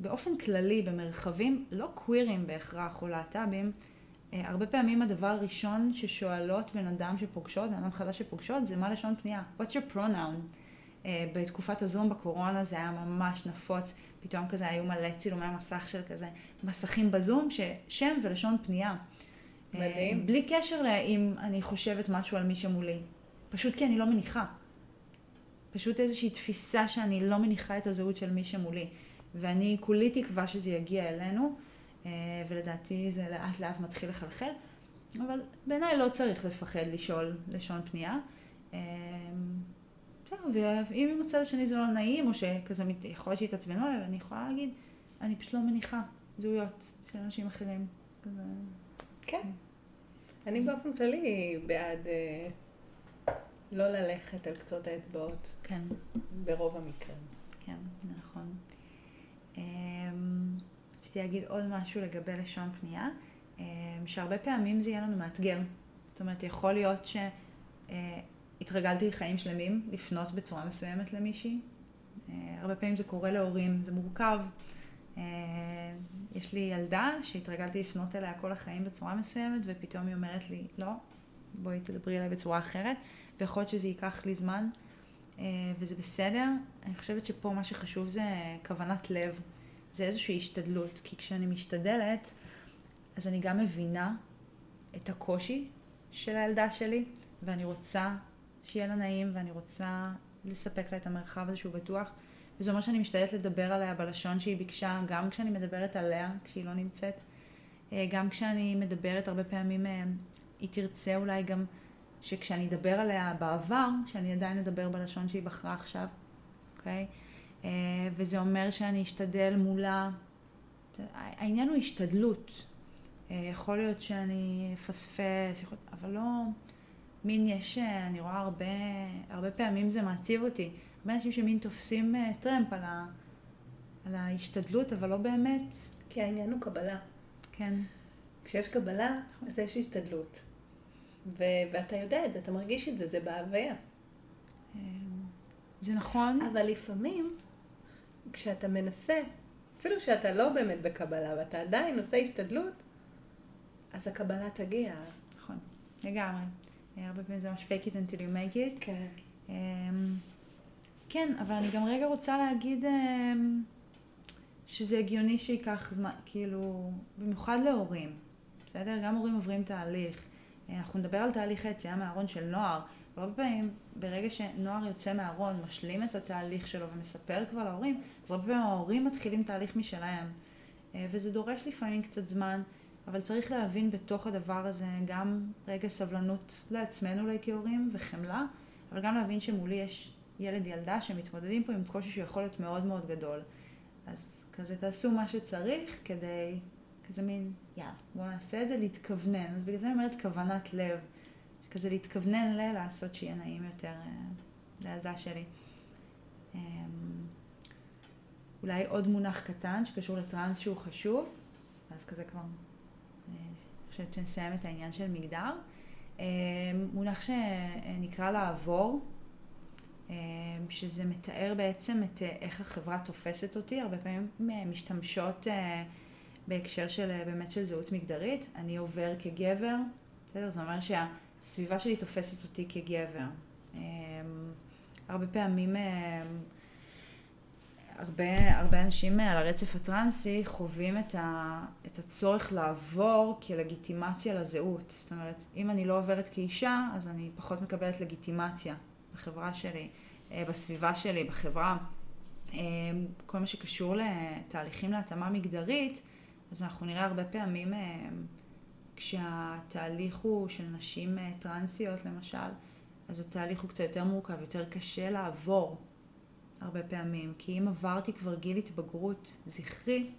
באופן כללי, במרחבים לא קווירים בהכרח או להט"בים, אה, הרבה פעמים הדבר הראשון ששואלות בן אדם שפוגשות, בן אדם חדש שפוגשות, זה מה לשון פנייה. What's your pronoun? אה, בתקופת הזום בקורונה זה היה ממש נפוץ, פתאום כזה היו מלא צילומי מסך של כזה מסכים בזום, ששם ולשון פנייה. מדהים. אה, בלי קשר לאם אני חושבת משהו על מי שמולי. פשוט כי אני לא מניחה. פשוט איזושהי תפיסה שאני לא מניחה את הזהות של מי שמולי. ואני כולי תקווה שזה יגיע אלינו, אה, ולדעתי זה לאט לאט מתחיל לחלחל. אבל בעיניי לא צריך לפחד לשאול לשון פנייה. אה, זהו, ואם עם הצד השני זה לא נעים, או שכזה יכול להיות שיתעצבנו עליי, אני יכולה להגיד, אני פשוט לא מניחה זהויות של אנשים אחרים. כזה... כן. אני באופן כללי בעד אה, לא ללכת על קצות האצבעות כן. ברוב המקרים. כן, נכון. אמ, רציתי להגיד עוד משהו לגבי לשון פנייה, אמ, שהרבה פעמים זה יהיה לנו מאתגר. זאת אומרת, יכול להיות שהתרגלתי חיים שלמים לפנות בצורה מסוימת למישהי. אה, הרבה פעמים זה קורה להורים, זה מורכב. אה, יש לי ילדה שהתרגלתי לפנות אליה כל החיים בצורה מסוימת, ופתאום היא אומרת לי, לא, בואי תדברי אליי בצורה אחרת, ויכול להיות שזה ייקח לי זמן. אה, וזה בסדר. אני חושבת שפה מה שחשוב זה כוונת לב. זה איזושהי השתדלות, כי כשאני משתדלת, אז אני גם מבינה את הקושי של הילדה שלי, ואני רוצה שיהיה לה נעים, ואני רוצה לספק לה את המרחב הזה שהוא בטוח. וזה אומר שאני משתדלת לדבר עליה בלשון שהיא ביקשה, גם כשאני מדברת עליה, כשהיא לא נמצאת. אה, גם כשאני מדברת, הרבה פעמים אה, היא תרצה אולי גם שכשאני אדבר עליה בעבר, שאני עדיין אדבר בלשון שהיא בחרה עכשיו, אוקיי? אה, וזה אומר שאני אשתדל מולה. העניין הוא השתדלות. יכול להיות שאני אפספס, אבל לא... מין יש, אני רואה הרבה, הרבה פעמים זה מעציב אותי. הרבה אנשים שמין תופסים אה, טרמפ על, ה, על ההשתדלות, אבל לא באמת. כי העניין הוא קבלה. כן. כשיש קבלה, אז יש השתדלות. ו- ואתה יודע את זה, אתה מרגיש את זה, זה בהוויה. אה, זה נכון. אבל לפעמים, כשאתה מנסה, אפילו שאתה לא באמת בקבלה ואתה עדיין עושה השתדלות, אז הקבלה תגיע. נכון, לגמרי. הרבה פעמים זה ממש fake it until you make it. כן. אמ, כן, אבל אני גם רגע רוצה להגיד אמ, שזה הגיוני שייקח זמן, כאילו, במיוחד להורים, בסדר? גם הורים עוברים תהליך. אה, אנחנו נדבר על תהליך היציאה מהארון של נוער, והרבה פעמים ברגע שנוער יוצא מהארון, משלים את התהליך שלו ומספר כבר להורים, אז הרבה פעמים ההורים מתחילים תהליך משלהם. אה, וזה דורש לפעמים קצת זמן, אבל צריך להבין בתוך הדבר הזה גם רגע סבלנות לעצמנו אולי כהורים וחמלה, אבל גם להבין שמולי יש ילד ילדה שמתמודדים פה עם קושי שיכול להיות מאוד מאוד גדול. אז כזה תעשו מה שצריך כדי, כזה מין, יאללה, בואו נעשה את זה, להתכוונן. אז בגלל זה אני אומרת כוונת לב. כזה להתכוונן ל... לעשות שיהיה נעים יותר אה, לילדה שלי. אה, אולי עוד מונח קטן שקשור לטראנס שהוא חשוב, אז כזה כבר, אני חושבת שנסיים את העניין של מגדר. אה, מונח שנקרא לעבור, אה, שזה מתאר בעצם את אה, איך החברה תופסת אותי, הרבה פעמים משתמשות אה, בהקשר של באמת של זהות מגדרית, אני עובר כגבר, בסדר? זה אומר שהסביבה שלי תופסת אותי כגבר. הרבה פעמים, הרבה, הרבה אנשים על הרצף הטרנסי חווים את, ה, את הצורך לעבור כלגיטימציה לזהות. זאת אומרת, אם אני לא עוברת כאישה, אז אני פחות מקבלת לגיטימציה. בחברה שלי, אה, בסביבה שלי, בחברה, אה, כל מה שקשור לתהליכים להתאמה מגדרית, אז אנחנו נראה הרבה פעמים אה, כשהתהליך הוא של נשים טרנסיות למשל, אז התהליך הוא קצת יותר מורכב, יותר קשה לעבור הרבה פעמים, כי אם עברתי כבר גיל התבגרות זכרי,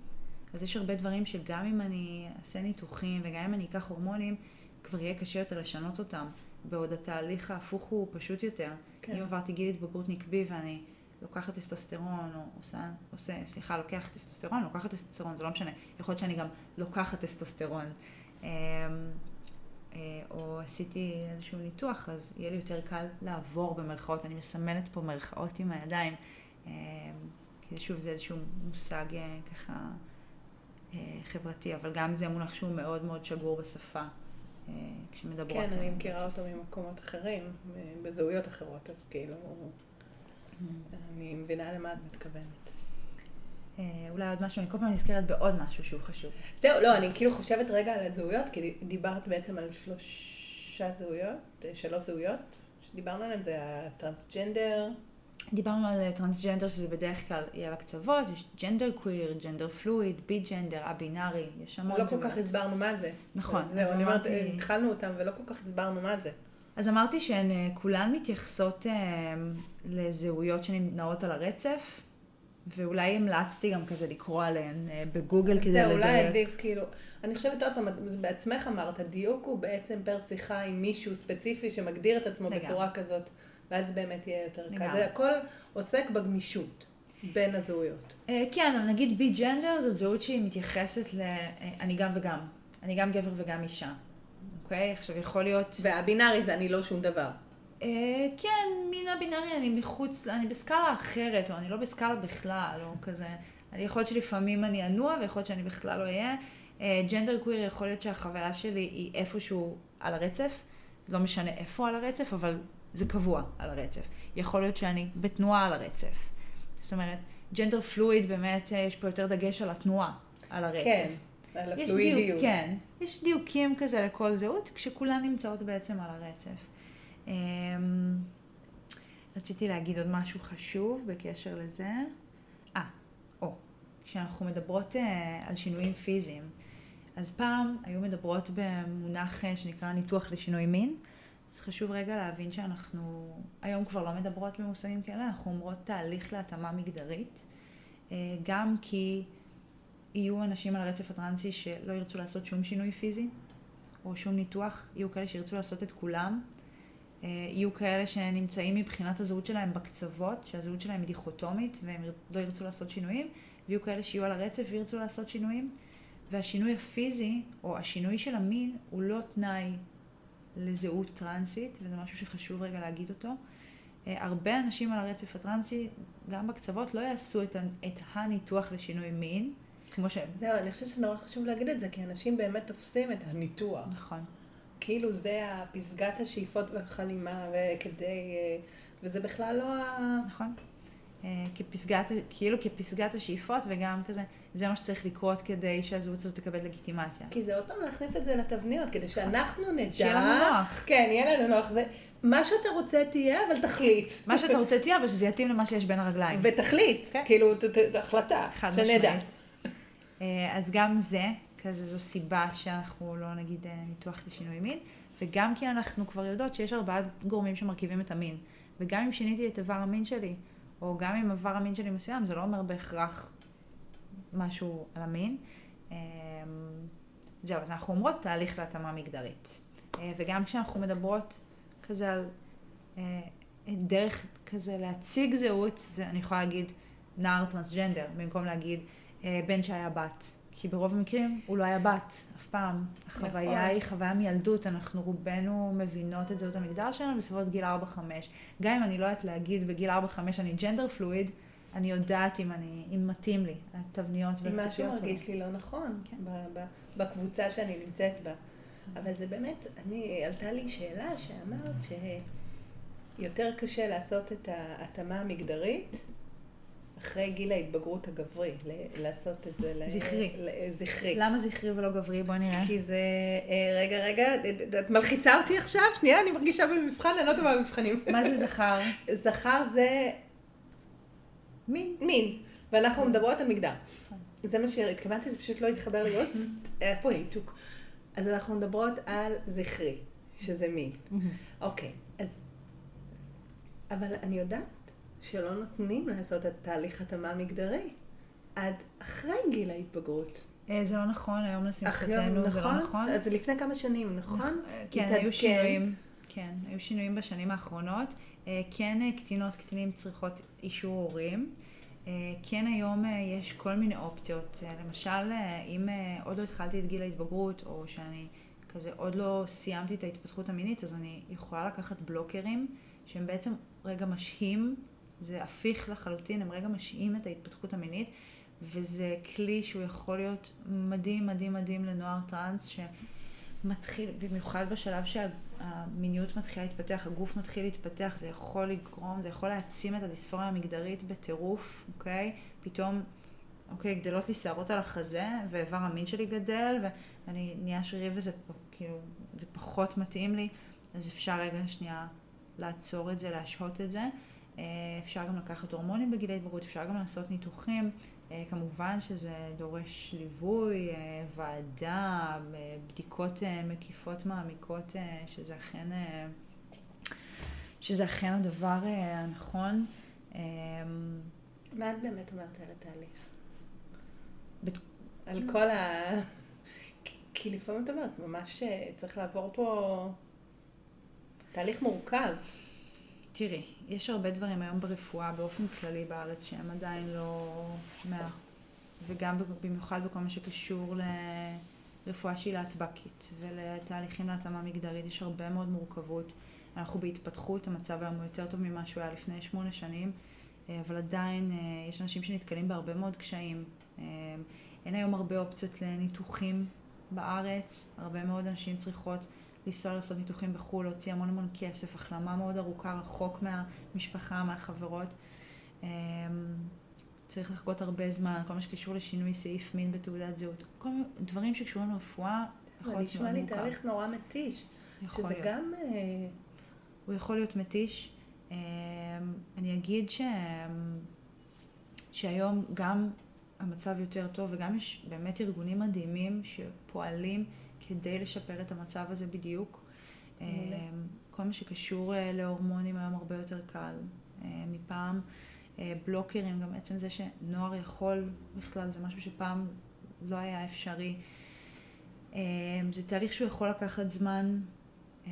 אז יש הרבה דברים שגם אם אני אעשה ניתוחים וגם אם אני אקח הורמונים, כבר יהיה קשה יותר לשנות אותם. בעוד התהליך ההפוך הוא פשוט יותר. כן. אם עברתי גיל התבגרות נקבי ואני לוקחת טסטוסטרון, או עושה, עושה, סליחה, לוקח טסטוסטרון, לוקחת טסטוסטרון, זה לא משנה. יכול להיות שאני גם לוקחת טסטוסטרון. אמ, אה, או עשיתי איזשהו ניתוח, אז יהיה לי יותר קל לעבור במרכאות. אני מסמנת פה מרכאות עם הידיים. אמ, כי שוב, זה איזשהו מושג אה, ככה אה, חברתי, אבל גם זה מונח שהוא מאוד מאוד שגור בשפה. כשמדברות. כן, אני מכירה אותו ממקומות אחרים, בזהויות אחרות, אז כאילו. אני מבינה למה את מתכוונת. אה, אולי עוד משהו, אני כל פעם נזכרת בעוד משהו שהוא חשוב. זהו, לא, אני כאילו חושבת רגע על הזהויות, כי דיברת בעצם על שלושה זהויות, אה, שלוש זהויות, שדיברנו עליהן, זה הטרנסג'נדר. דיברנו על טרנסג'נדר שזה בדרך כלל יהיה בקצוות, יש ג'נדר קוויר, ג'נדר פלואיד, בי ג'נדר, א-בינארי, יש המון לא כל כך הסברנו מה זה. נכון. זהו, אני אומרת, התחלנו אותם ולא כל כך הסברנו מה זה. אז אמרתי שהן אה, כולן מתייחסות אה, לזהויות שנמנעות על הרצף, ואולי המלצתי גם כזה לקרוא עליהן אה, בגוגל כדי לדייק. זהו, אולי עדיף, כאילו, אני חושבת עוד פעם, בעצמך אמרת, הדיוק הוא בעצם פר שיחה עם מישהו ספציפי שמגדיר את עצמו בצורה כזאת. ואז באמת יהיה יותר קל. זה הכל עוסק בגמישות בין הזהויות. אה, כן, אבל נגיד בי ג'נדר זו זהות שהיא מתייחסת ל... אה, אני גם וגם. אני גם גבר וגם אישה. אוקיי? עכשיו יכול להיות... והבינארי זה אני לא שום דבר. Uh, כן, מן הבינארי אני מחוץ, אני בסקאלה אחרת, או אני לא בסקאלה בכלל, או כזה. אני יכול להיות שלפעמים אני אנוע, ויכול להיות שאני בכלל לא אהיה. ג'נדר קוויר יכול להיות שהחוויה שלי היא איפשהו על הרצף, לא משנה איפה על הרצף, אבל זה קבוע על הרצף. יכול להיות שאני בתנועה על הרצף. זאת אומרת, ג'נדר פלואיד באמת, אה, יש פה יותר דגש על התנועה, על הרצף. כן, על הפלואידיות. דיוק, כן, יש דיוקים כזה לכל זהות, כשכולן נמצאות בעצם על הרצף. אמ, רציתי להגיד עוד משהו חשוב בקשר לזה. אה, או, כשאנחנו מדברות אה, על שינויים פיזיים, אז פעם היו מדברות במונח אה, שנקרא ניתוח לשינוי מין. אז חשוב רגע להבין שאנחנו היום כבר לא מדברות במושגים כאלה, אנחנו אומרות תהליך להתאמה מגדרית, אה, גם כי יהיו אנשים על הרצף הטרנסי שלא ירצו לעשות שום שינוי פיזי או שום ניתוח, יהיו כאלה שירצו לעשות את כולם, אה, יהיו כאלה שנמצאים מבחינת הזהות שלהם בקצוות, שהזהות שלהם היא דיכוטומית והם לא ירצו לעשות שינויים, ויהיו כאלה שיהיו על הרצף וירצו לעשות שינויים, והשינוי הפיזי או השינוי של המין הוא לא תנאי לזהות טרנסית, וזה משהו שחשוב רגע להגיד אותו. אה, הרבה אנשים על הרצף הטרנסי, גם בקצוות, לא יעשו את, את הניתוח לשינוי מין. כמו שהם. זהו, אני חושבת שזה נורא חשוב להגיד את זה, כי אנשים באמת תופסים את הניתוח. נכון. כאילו זה הפסגת השאיפות והחלימה, וכדי... אה, וזה בכלל לא ה... נכון. אה, כפסגת, כאילו כפסגת השאיפות, וגם כזה, זה מה שצריך לקרות כדי שהזהות הזאת תקבל לגיטימציה. כי זה עוד פעם להכניס את זה לתבניות, כדי שאנחנו נדע... שיהיה לנו נוח. כן, יהיה לנו נוח. זה מה שאתה רוצה תהיה, אבל תחליט. מה שאתה רוצה תהיה, אבל שזה יתאים למה שיש בין הרגליים. ותחליט, כן. כאילו, ת- ת- החלטה, חד שנדע. אה, אז גם זה, כזה זו סיבה שאנחנו לא נגיד אה, ניתוח לשינוי מין, וגם כי אנחנו כבר יודעות שיש ארבעה גורמים שמרכיבים את המין. וגם אם שיניתי את איבר המין שלי, או גם אם איבר המין שלי מסוים, זה לא אומר בהכרח משהו על המין. אה, זהו, אז אנחנו אומרות תהליך להתאמה מגדרית. אה, וגם כשאנחנו מדברות כזה על אה, דרך כזה להציג זהות, זה אני יכולה להגיד נער טרנסג'נדר, במקום להגיד אה, בן שהיה בת. כי ברוב המקרים הוא לא היה בת, אף פעם. החוויה נכון. היא חוויה מילדות, אנחנו רובנו מבינות את זהות המגדר שלנו בסביבות גיל 4-5. גם אם אני לא יודעת להגיד בגיל 4-5 אני ג'נדר פלואיד, אני יודעת אם, אני, אם מתאים לי, התבניות אם משהו והציפיות. מרגיש לי לא נכון, כן. ב- ב- בקבוצה שאני נמצאת בה. אבל זה באמת, אני, עלתה לי שאלה שאמרת שיותר קשה לעשות את ההתאמה המגדרית אחרי גיל ההתבגרות הגברי, ל- לעשות את זה. זכרי. ל- זכרי. למה זכרי ולא גברי? בואי נראה. כי זה, אה, רגע, רגע, את מלחיצה אותי עכשיו? שנייה, אני מרגישה במבחן, אני לא טובה במבחנים. מה זה זכר? זכר זה מין. מין, ואנחנו מדברות על מגדר. נכון. זה מה שהתכוונתי, זה פשוט לא התחבר לי עוד, היה פה ניתוק. אז אנחנו מדברות על זכרי, שזה מין. אוקיי, אז... אבל אני יודעת שלא נותנים לעשות את תהליך התאמה מגדרי עד אחרי גיל ההתבגרות. אה, זה לא נכון, היום לשמחתנו זה לא נכון. אז זה לפני כמה שנים, נכון? נכ- כן, התעדכן. היו שינויים. כן, היו שינויים בשנים האחרונות. אה, כן, אה, קטינות, קטינים צריכות אישור הורים. אה, כן, היום יש כל מיני אופציות. למשל, אם עוד לא התחלתי את גיל ההתבגרות, או שאני כזה עוד לא סיימתי את ההתפתחות המינית, אז אני יכולה לקחת בלוקרים, שהם בעצם רגע משהים, זה הפיך לחלוטין, הם רגע משהים את ההתפתחות המינית, וזה כלי שהוא יכול להיות מדהים, מדהים, מדהים לנוער טראנס, שמתחיל, במיוחד בשלב שהמיניות מתחילה להתפתח, הגוף מתחיל להתפתח, זה יכול לגרום, זה יכול להעצים את הדיספוריה המגדרית בטירוף, אוקיי? פתאום, אוקיי, גדלות לי שערות על החזה, ואיבר המין שלי גדל, ואני נהיה שרירי וזה כאילו, זה פחות מתאים לי, אז אפשר רגע שנייה לעצור את זה, להשהות את זה. אה, אפשר גם לקחת הורמונים בגיל ההתבגרות, אפשר גם לעשות ניתוחים. אה, כמובן שזה דורש ליווי, אה, ועדה, אה, בדיקות מקיפות מעמיקות, שזה אכן, שזה אכן הדבר הנכון. אה, מה את באמת אומרת על התהליך? בת- על כל ה... כי לפעמים את אומרת, ממש צריך לעבור פה תהליך מורכב. תראי, יש הרבה דברים היום ברפואה באופן כללי בארץ שהם עדיין לא מאה, וגם במיוחד בכל מה שקשור לרפואה שהיא להטבקית ולתהליכים להתאמה מגדרית, יש הרבה מאוד מורכבות. אנחנו בהתפתחות, המצב היום הוא יותר טוב ממה שהוא היה לפני שמונה שנים, אה, אבל עדיין אה, יש אנשים שנתקלים בהרבה מאוד קשיים. אה, אין היום הרבה אופציות לניתוחים בארץ, הרבה מאוד אנשים צריכות לנסוע לעשות ניתוחים בחו"ל, להוציא המון המון כסף, החלמה מאוד ארוכה, רחוק מהמשפחה, מהחברות. אמ, צריך לחכות הרבה זמן, כל מה שקשור לשינוי סעיף מין בתעודת זהות, כל מיני דברים שקשורים לרפואה, יכול להיות נשמע מאוד לי מורכב. תהליך נורא מתיש. יכול שזה להיות. גם... אה, הוא יכול להיות מתיש. אמ, אני אגיד ש... שהיום גם המצב יותר טוב וגם יש באמת ארגונים מדהימים שפועלים כדי לשפר את המצב הזה בדיוק. אמ, כל מה שקשור אה, להורמונים היום הרבה יותר קל אה, מפעם. אה, בלוקרים, גם עצם זה שנוער יכול בכלל, זה משהו שפעם לא היה אפשרי. אמ, זה תהליך שהוא יכול לקחת זמן. אמ,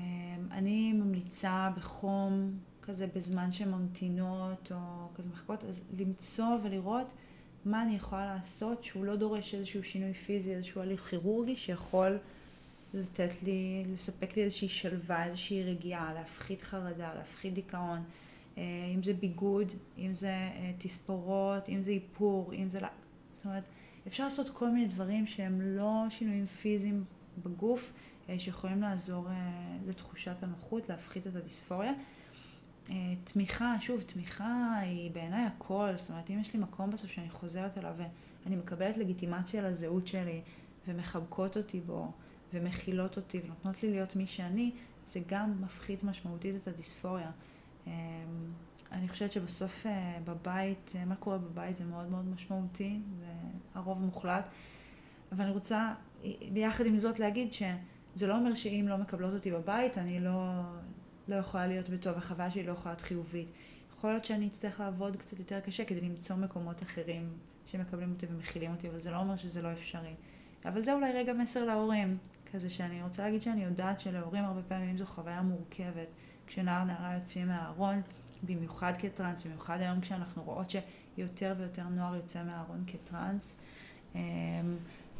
אני ממליצה בחום, כזה בזמן שהן ממתינות או כזה מחכות, אז למצוא ולראות מה אני יכולה לעשות שהוא לא דורש איזשהו שינוי פיזי, איזשהו הליך כירורגי שיכול לתת לי, לספק לי איזושהי שלווה, איזושהי רגיעה, להפחית חרדה, להפחית דיכאון, אה, אם זה ביגוד, אם זה אה, תספורות, אם זה איפור, אם זה... זאת אומרת, אפשר לעשות כל מיני דברים שהם לא שינויים פיזיים בגוף, אה, שיכולים לעזור לתחושת הנוחות, להפחית את הדיספוריה. תמיכה, שוב, תמיכה היא בעיניי הכל, זאת אומרת, אם יש לי מקום בסוף שאני חוזרת אליו ואני מקבלת לגיטימציה לזהות שלי ומחבקות אותי בו ומכילות אותי ונותנות לי להיות מי שאני, זה גם מפחית משמעותית את הדיספוריה. אני חושבת שבסוף בבית, מה קורה בבית זה מאוד מאוד משמעותי, זה הרוב המוחלט, אבל אני רוצה ביחד עם זאת להגיד שזה לא אומר שאם לא מקבלות אותי בבית, אני לא, לא יכולה להיות בטוב, החוויה שלי לא יכולה להיות חיובית. יכול להיות שאני אצטרך לעבוד קצת יותר קשה כדי למצוא מקומות אחרים שמקבלים אותי ומכילים אותי, אבל זה לא אומר שזה לא אפשרי. אבל זה אולי רגע מסר להורים, כזה שאני רוצה להגיד שאני יודעת שלהורים הרבה פעמים זו חוויה מורכבת. כשנער נערה יוצאים מהארון, במיוחד כטראנס, במיוחד היום כשאנחנו רואות שיותר ויותר נוער יוצא מהארון כטראנס, אמ,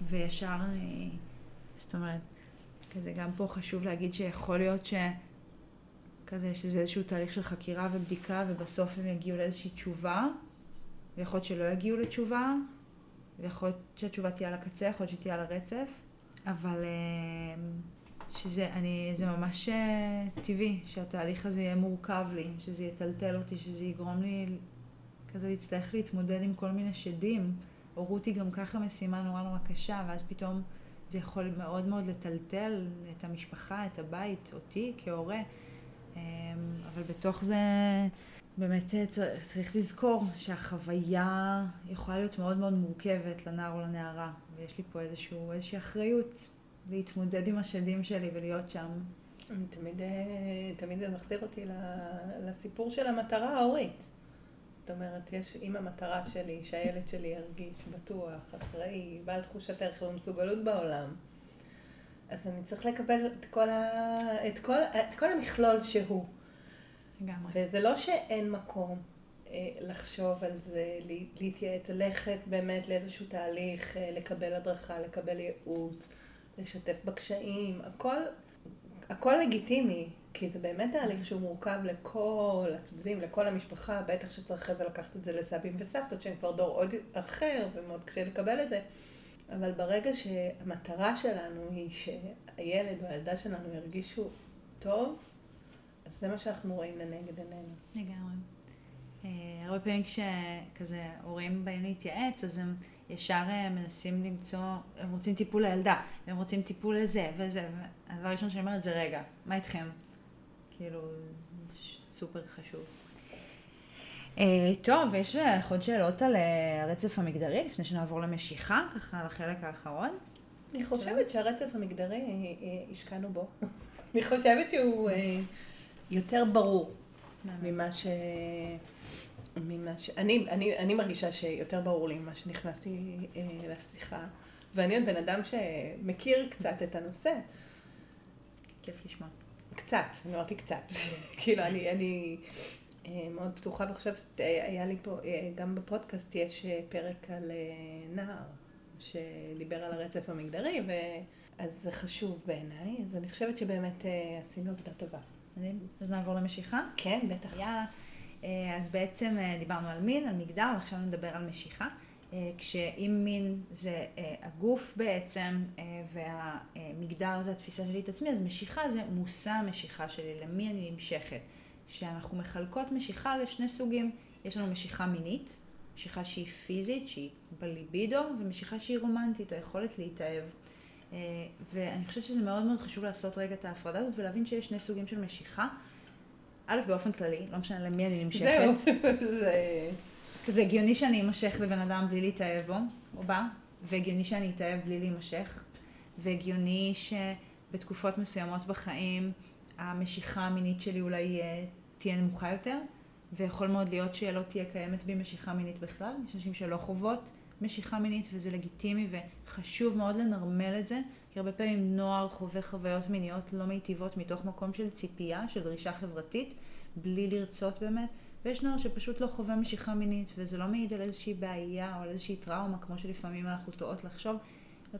וישר, זאת אומרת, כזה גם פה חשוב להגיד שיכול להיות ש... כזה שזה איזשהו תהליך של חקירה ובדיקה ובסוף הם יגיעו לאיזושהי תשובה ויכול להיות שלא יגיעו לתשובה ויכול להיות שהתשובה תהיה על הקצה, יכול להיות שתהיה על הרצף אבל אמ, שזה, אני, זה ממש אה, טבעי שהתהליך הזה יהיה מורכב לי, שזה יטלטל אותי, שזה יגרום לי כזה להצטרך להתמודד עם כל מיני שדים. הורות היא גם ככה משימה נורא נורא קשה, ואז פתאום זה יכול מאוד מאוד לטלטל את המשפחה, את הבית, אותי כהורה. אמ, אבל בתוך זה באמת אה, צריך, לזכור שהחוויה יכולה להיות מאוד מאוד מורכבת לנער או לנערה, ויש לי פה איזשהו, איזושהי אחריות להתמודד עם השדים שלי ולהיות שם. תמיד, אה, תמיד זה מחזיר אותי לסיפור של המטרה ההורית. זאת אומרת, יש, אם המטרה שלי שהילד שלי ירגיש בטוח, אחראי, בעל תחושת ערך ומסוגלות בעולם, אז אני צריך לקבל את כל, ה, את כל, את כל המכלול שהוא. לגמרי. וזה לא שאין מקום אה, לחשוב על זה, להתייעץ, ללכת באמת לאיזשהו תהליך, אה, לקבל הדרכה, לקבל ייעוץ, לשתף בקשיים, הכל, הכל לגיטימי, כי זה באמת תהליך שהוא מורכב לכל הצדדים, לכל המשפחה, בטח שצריך אחרי זה לקחת את זה לסבים וסבתות שהם כבר דור עוד אחר ומאוד קשה לקבל את זה. אבל ברגע שהמטרה שלנו היא שהילד או הילדה שלנו ירגישו טוב, אז זה מה שאנחנו רואים לנגד עינינו. לגמרי. אה, הרבה פעמים כשכזה הורים באים להתייעץ, אז הם ישר אה, מנסים למצוא, הם רוצים טיפול לילדה, הם רוצים טיפול לזה וזה, והדבר הראשון שאני אומרת זה רגע, מה איתכם? כאילו, סופר חשוב. Uh, טוב, יש לך עוד שאלות על הרצף המגדרי, לפני שנעבור למשיכה, ככה לחלק האחרון? אני חושבת שהרצף המגדרי, השקענו בו. אני חושבת שהוא יותר ברור ממה ש... ממה ש... אני, אני, אני מרגישה שיותר ברור לי ממה שנכנסתי uh, לשיחה, ואני עוד בן אדם שמכיר קצת את הנושא. כיף לשמוע. קצת, אני אמרתי קצת. כאילו, אני, אני אה, מאוד פתוחה וחושבת, אה, היה לי פה, אה, גם בפודקאסט יש פרק על נער, שדיבר על הרצף המגדרי, אז זה חשוב בעיניי, אז אני חושבת שבאמת עשינו עבודה טובה. אז נעבור למשיכה? כן, בטח. יאללה. אז בעצם דיברנו על מין, על מגדר, ועכשיו נדבר על משיכה. אה, כשאם מין זה אה, הגוף בעצם אה, והמגדר זה התפיסה שלי את עצמי, אז משיכה זה מושא המשיכה שלי, למי אני נמשכת. שאנחנו מחלקות משיכה לשני סוגים, יש לנו משיכה מינית, משיכה שהיא פיזית, שהיא בליבידו, ומשיכה שהיא רומנטית, היכולת להתאהב. ואני חושבת שזה מאוד מאוד חשוב לעשות רגע את ההפרדה הזאת ולהבין שיש שני סוגים של משיכה. א', באופן כללי, לא משנה למי אני נמשכת. זהו, זה... זה הגיוני שאני אמשך לבן אדם בלי להתאהב בו, או בה, והגיוני שאני אתאהב בלי להימשך, והגיוני שבתקופות מסוימות בחיים המשיכה המינית שלי אולי אה, תהיה נמוכה יותר, ויכול מאוד להיות שלא תהיה קיימת בי משיכה מינית בכלל, יש אנשים שלא חוות משיכה מינית וזה לגיטימי וחשוב מאוד לנרמל את זה, כי הרבה פעמים נוער חווה חוויות מיניות לא מיטיבות מתוך מקום של ציפייה, של דרישה חברתית, בלי לרצות באמת. ויש נוער שפשוט לא חווה משיכה מינית, וזה לא מעיד על איזושהי בעיה או על איזושהי טראומה, כמו שלפעמים אנחנו טועות לחשוב.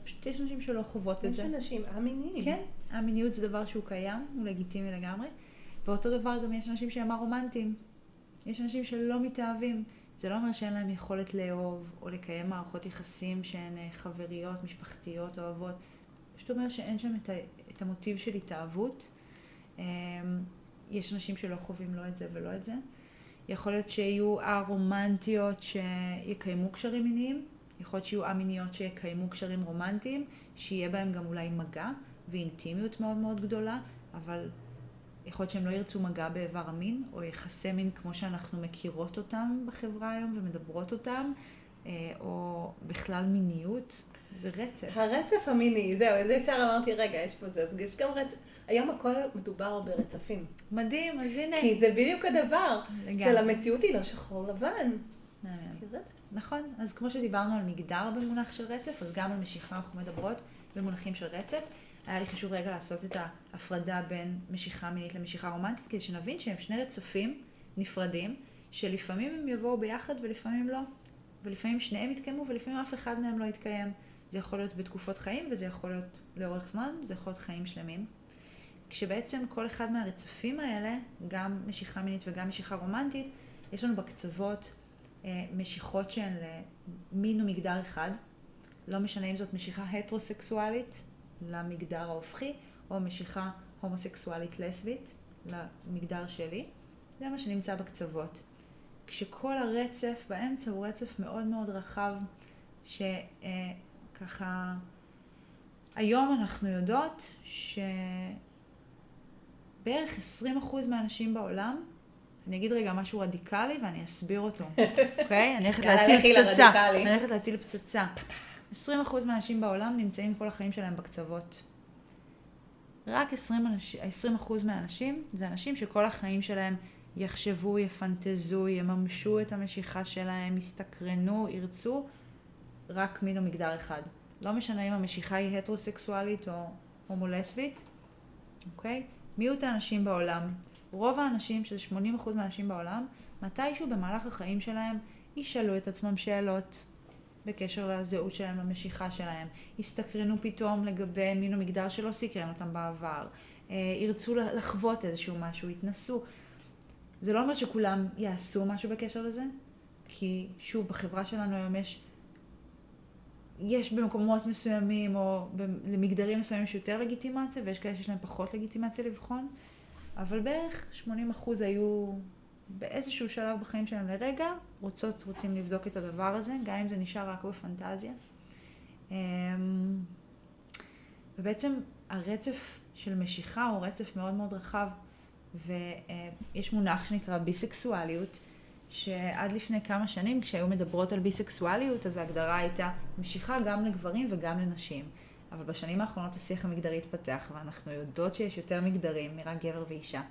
פשוט יש נשים שלא חוות את זה. יש אנשים א-מיניים. כן, א-מיניות זה דבר שהוא קיים, הוא לגיטימי לגמרי. ואותו דבר גם יש אנשים שהם א-רומנטיים. יש אנשים שלא מתאהבים. זה לא אומר שאין להם יכולת לאהוב או לקיים מערכות יחסים שהן אה, חבריות, משפחתיות, אוהבות. פשוט אומר שאין שם את, ה, את המוטיב של התאהבות. אמ, יש אנשים שלא חווים לא את זה ולא את זה. יכול להיות שיהיו א-רומנטיות שיקיימו קשרים מיניים, יכול להיות שיהיו א-מיניות שיקיימו קשרים רומנטיים, שיהיה בהם גם אולי מגע ואינטימיות מאוד מאוד גדולה, אבל יכול להיות שהם לא ירצו מגע באיבר המין, או יחסי מין כמו שאנחנו מכירות אותם בחברה היום ומדברות אותם, אה, או בכלל מיניות. זה רצף. הרצף המיני, זהו, אז ישר אמרתי, רגע, יש פה זה, אז יש גם רצף. היום הכל מדובר ברצפים. מדהים, אז הנה. כי זה בדיוק הדבר, לגמרי. של המציאות היא לא שחור לבן. זה. נכון, אז כמו שדיברנו על מגדר במונח של רצף, אז גם על משיכה אנחנו מדברות במונחים של רצף. היה לי חשוב רגע לעשות את ההפרדה בין משיכה מינית למשיכה רומנטית, כדי שנבין שהם שני רצפים נפרדים, שלפעמים הם יבואו ביחד ולפעמים לא. ולפעמים שניהם יתקיימו ולפעמים אף אחד מהם לא יתקיים. זה יכול להיות בתקופות חיים וזה יכול להיות לאורך זמן, זה יכול להיות חיים שלמים. כשבעצם כל אחד מהרצפים האלה, גם משיכה מינית וגם משיכה רומנטית, יש לנו בקצוות אה, משיכות שהן למין ומגדר אחד. לא משנה אם זאת משיכה הטרוסקסואלית למגדר ההופכי, או משיכה הומוסקסואלית לסבית למגדר שלי. זה מה שנמצא בקצוות. כשכל הרצף באמצע הוא רצף מאוד מאוד רחב, שככה, היום אנחנו יודעות שבערך 20% מהאנשים בעולם, אני אגיד רגע משהו רדיקלי ואני אסביר אותו, אוקיי? אני הולכת להטיל פצצה. אני הולכת להטיל פצצה. 20% מהאנשים בעולם נמצאים כל החיים שלהם בקצוות. רק 20, אנש... 20% מהאנשים זה אנשים שכל החיים שלהם יחשבו, יפנטזו, יממשו את המשיכה שלהם, יסתקרנו, ירצו רק מין או מגדר אחד. לא משנה אם המשיכה היא הטרוסקסואלית או הומולסבית, אוקיי? מיעוט האנשים בעולם, רוב האנשים, שזה 80% מהאנשים בעולם, מתישהו במהלך החיים שלהם ישאלו את עצמם שאלות בקשר לזהות שלהם, למשיכה שלהם, יסתקרנו פתאום לגבי מין או מגדר שלא סקרן אותם בעבר, אה, ירצו לחוות איזשהו משהו, יתנסו. זה לא אומר שכולם יעשו משהו בקשר לזה, כי שוב, בחברה שלנו היום יש, יש במקומות מסוימים או למגדרים מסוימים יש יותר לגיטימציה ויש כאלה שיש להם פחות לגיטימציה לבחון, אבל בערך 80% היו באיזשהו שלב בחיים שלהם לרגע, רוצות, רוצים לבדוק את הדבר הזה, גם אם זה נשאר רק בפנטזיה. אמ, ובעצם הרצף של משיכה הוא רצף מאוד מאוד רחב, ויש מונח שנקרא ביסקסואליות, שעד לפני כמה שנים כשהיו מדברות על ביסקסואליות, אז ההגדרה הייתה משיכה גם לגברים וגם לנשים. אבל בשנים האחרונות השיח המגדרי התפתח, ואנחנו יודעות שיש יותר מגדרים מרק גבר ואישה.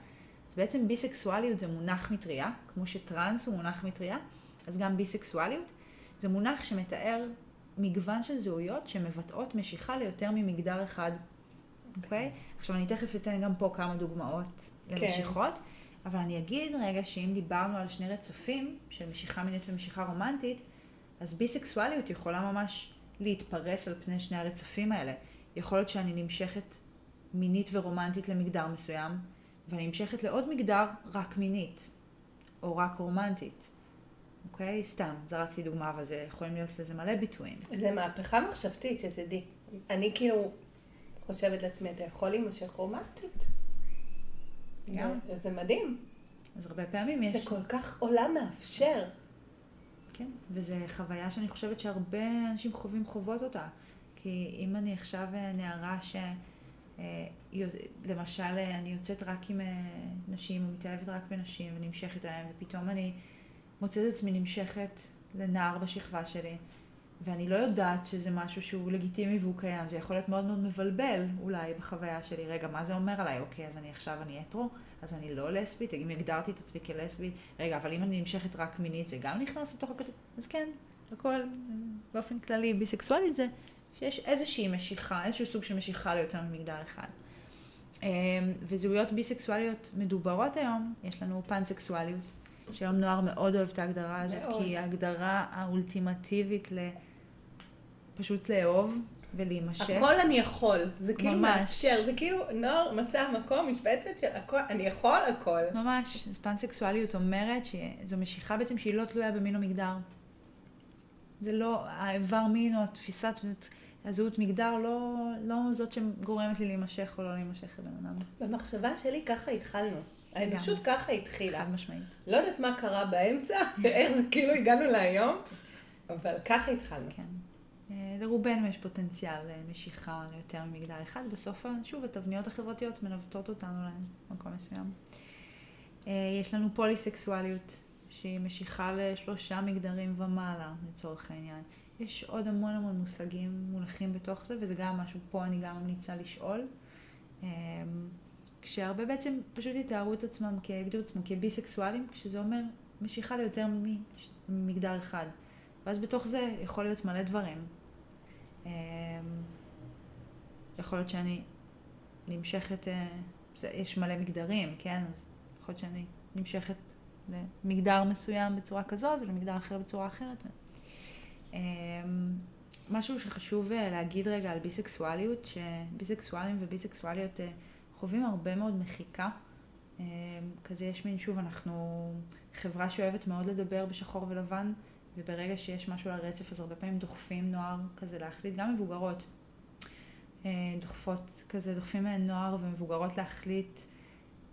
אז בעצם ביסקסואליות זה מונח מטריה, כמו שטראנס הוא מונח מטריה, אז גם ביסקסואליות זה מונח שמתאר מגוון של זהויות שמבטאות משיכה ליותר ממגדר אחד, אוקיי? Okay. עכשיו אני תכף אתן גם פה כמה דוגמאות למשיכות, כן. אבל אני אגיד רגע שאם דיברנו על שני רצפים של משיכה מינית ומשיכה רומנטית, אז ביסקסואליות יכולה ממש להתפרס על פני שני הרצפים האלה. יכול להיות שאני נמשכת מינית ורומנטית למגדר מסוים, ואני נמשכת לעוד מגדר רק מינית, או רק רומנטית. אוקיי? סתם, זרקתי דוגמה, אבל זה יכולים להיות לזה מלא ביטויים. זה מהפכה מחשבתית, שתדעי. אני כאילו חושבת לעצמי, אתה יכול להימשך רומנטית. גם. זה מדהים. אז הרבה פעמים יש... זה כל כך עולם מאפשר. כן, וזו חוויה שאני חושבת שהרבה אנשים חווים חוות אותה. כי אם אני עכשיו נערה ש... למשל, אני יוצאת רק עם נשים, או מתאהבת רק בנשים, ונמשכת אליהן, ופתאום אני מוצאת את עצמי נמשכת לנער בשכבה שלי, ואני לא יודעת שזה משהו שהוא לגיטימי והוא קיים. זה יכול להיות מאוד מאוד מבלבל אולי בחוויה שלי. רגע, מה זה אומר עליי? אוקיי, אז אני עכשיו אני הטרו, אז אני לא לסבית, אם הגדרתי את עצמי כלסבית, רגע, אבל אם אני נמשכת רק מינית, זה גם נכנס לתוך הכתוב? אז כן, הכל באופן כללי ביסקסואלית זה שיש איזושהי משיכה, איזשהו סוג של משיכה ליותר ממגדר אחד. וזהויות ביסקסואליות מדוברות היום, יש לנו פאנסקסואליות, שהיום נוער מאוד אוהב את ההגדרה הזאת, מאוד. כי היא ההגדרה האולטימטיבית ל... פשוט לאהוב ולהימשך. הכל אני יכול, זה כאילו ממש. מאפשר, זה כאילו נוער מצא מקום, משבצת של הכל, אני יכול הכל. ממש, אז פנסקסואליות אומרת שזו משיכה בעצם שהיא לא תלויה במין או מגדר. זה לא, האיבר מין או התפיסת הזהות מגדר לא, לא זאת שגורמת לי להימשך או לא להימשך לבן אדם. במחשבה שלי ככה התחלנו. האנושות ככה התחילה. חד משמעית. לא יודעת מה קרה באמצע, ואיך זה כאילו הגענו להיום, אבל ככה התחלנו. כן. אה, לרובנו יש פוטנציאל למשיכה ליותר ממגדר אחד. בסוף, שוב, התבניות החברתיות מנווטות אותנו למקום מסוים. אה, יש לנו פוליסקסואליות, שהיא משיכה לשלושה מגדרים ומעלה, לצורך העניין. יש עוד המון המון מושגים מונחים בתוך זה, וזה גם משהו פה אני גם ממליצה לשאול. אה, כשהרבה בעצם פשוט יתארו את עצמם, יגדירו את עצמם כביסקסואלים, שזה אומר משיכה ליותר ממגדר אחד. ואז בתוך זה יכול להיות מלא דברים. אמ, יכול להיות שאני נמשכת, אה, יש מלא מגדרים, כן? אז יכול להיות שאני נמשכת למגדר מסוים בצורה כזאת ולמגדר אחר בצורה אחרת. אמ, משהו שחשוב אה, להגיד רגע על ביסקסואליות, שביסקסואלים וביסקסואליות אה, חווים הרבה מאוד מחיקה. אמ, כזה יש מין, שוב, אנחנו חברה שאוהבת מאוד לדבר בשחור ולבן, וברגע שיש משהו על הרצף, אז הרבה פעמים דוחפים נוער כזה להחליט, גם מבוגרות אה, דוחפות כזה, דוחפים נוער ומבוגרות להחליט,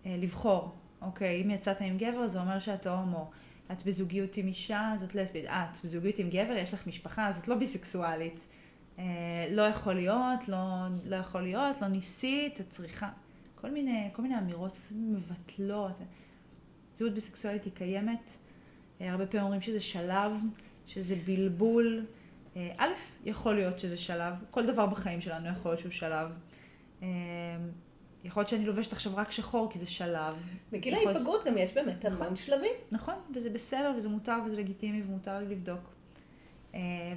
לבחור. אוקיי, אם יצאת עם גבר, זה אומר שאת הומו. את בזוגיות עם אישה, זאת לסבית. את בזוגיות עם גבר, יש לך משפחה, זאת לא ביסקסואלית. אה, לא יכול להיות, לא, לא יכול להיות, לא ניסית, את צריכה. כל מיני, כל מיני אמירות מבטלות. זהות ביסקסואלית היא קיימת. אה, הרבה פעמים אומרים שזה שלב, שזה בלבול. אה, א', יכול להיות שזה שלב, כל דבר בחיים שלנו יכול להיות שהוא שלב. אה, יכול להיות שאני לובשת עכשיו רק שחור כי זה שלב. בגיל יכול... ההתבגרות גם יש באמת המון נכון, שלבים. נכון, וזה בסדר וזה מותר וזה לגיטימי ומותר לי לבדוק.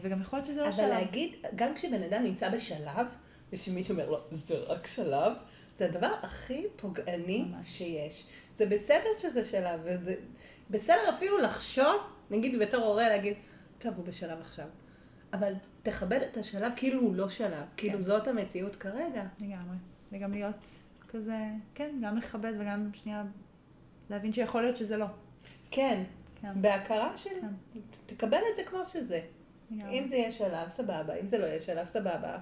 וגם יכול להיות שזה לא אבל שלב. אבל להגיד, גם כשבן אדם נמצא בשלב, ושמישהו אומר לו, זה רק שלב, זה הדבר הכי פוגעני ממש. שיש. זה בסדר שזה שלב, וזה בסדר אפילו לחשוב, נגיד בתור הורה להגיד, טוב, הוא בשלב עכשיו. אבל תכבד את השלב כאילו הוא לא שלב, כן. כאילו זאת המציאות כרגע. לגמרי. וגם להיות כזה, כן, גם לכבד וגם שנייה להבין שיכול להיות שזה לא. כן, כן. בהכרה של, כן. תקבל את זה כמו שזה. לגמרי. אם זה יהיה שלב, סבבה, אם זה לא יהיה שלב, סבבה.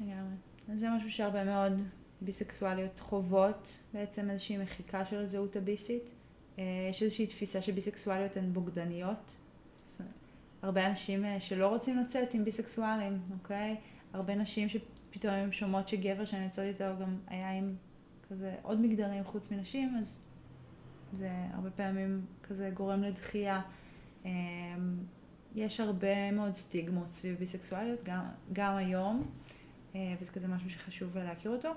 לגמרי. אז זה משהו שהרבה מאוד ביסקסואליות חוות, בעצם איזושהי מחיקה של הזהות הביסית. אה, יש איזושהי תפיסה שביסקסואליות הן בוגדניות. הרבה אנשים אה, שלא רוצים לצאת עם ביסקסואלים, אוקיי? הרבה נשים שפתאום הן שומעות שגבר שאני יוצאת איתו גם היה עם כזה עוד מגדרים חוץ מנשים, אז זה הרבה פעמים כזה גורם לדחייה. אה, יש הרבה מאוד סטיגמות סביב ביסקסואליות, גם, גם היום, וזה כזה משהו שחשוב להכיר אותו.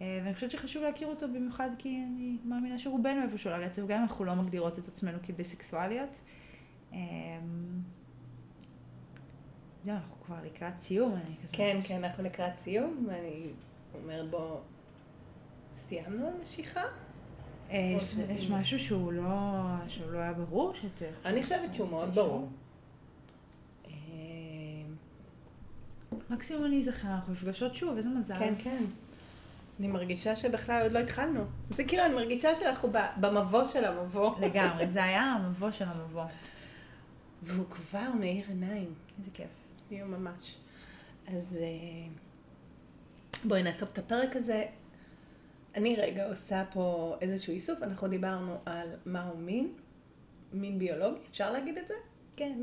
אה, ואני חושבת שחשוב להכיר אותו במיוחד כי אני מאמינה שרובנו איפשהו על הרצף, גם אם אנחנו לא מגדירות את עצמנו כביסקסואליות. אה, זהו, אנחנו כבר לקראת סיום, אני כזה... כן, כן, אנחנו לקראת סיום, ואני אומרת בוא, סיימנו על משיכה? אה, יש משהו שהוא לא, שהוא לא היה ברור? אני חושבת שהוא מאוד ברור. מקסימום אני אזכר, אנחנו נפגשות שוב, איזה מזל. כן, כן. אני מרגישה שבכלל עוד לא התחלנו. זה כאילו, אני מרגישה שאנחנו במבוא של המבוא. לגמרי, זה היה המבוא של המבוא. והוא כבר מאיר עיניים. איזה כיף. יהיה ממש. אז אה, בואי נאסוף את הפרק הזה. אני רגע עושה פה איזשהו איסוף, אנחנו דיברנו על מהו מין, מין ביולוגי, אפשר להגיד את זה? כן,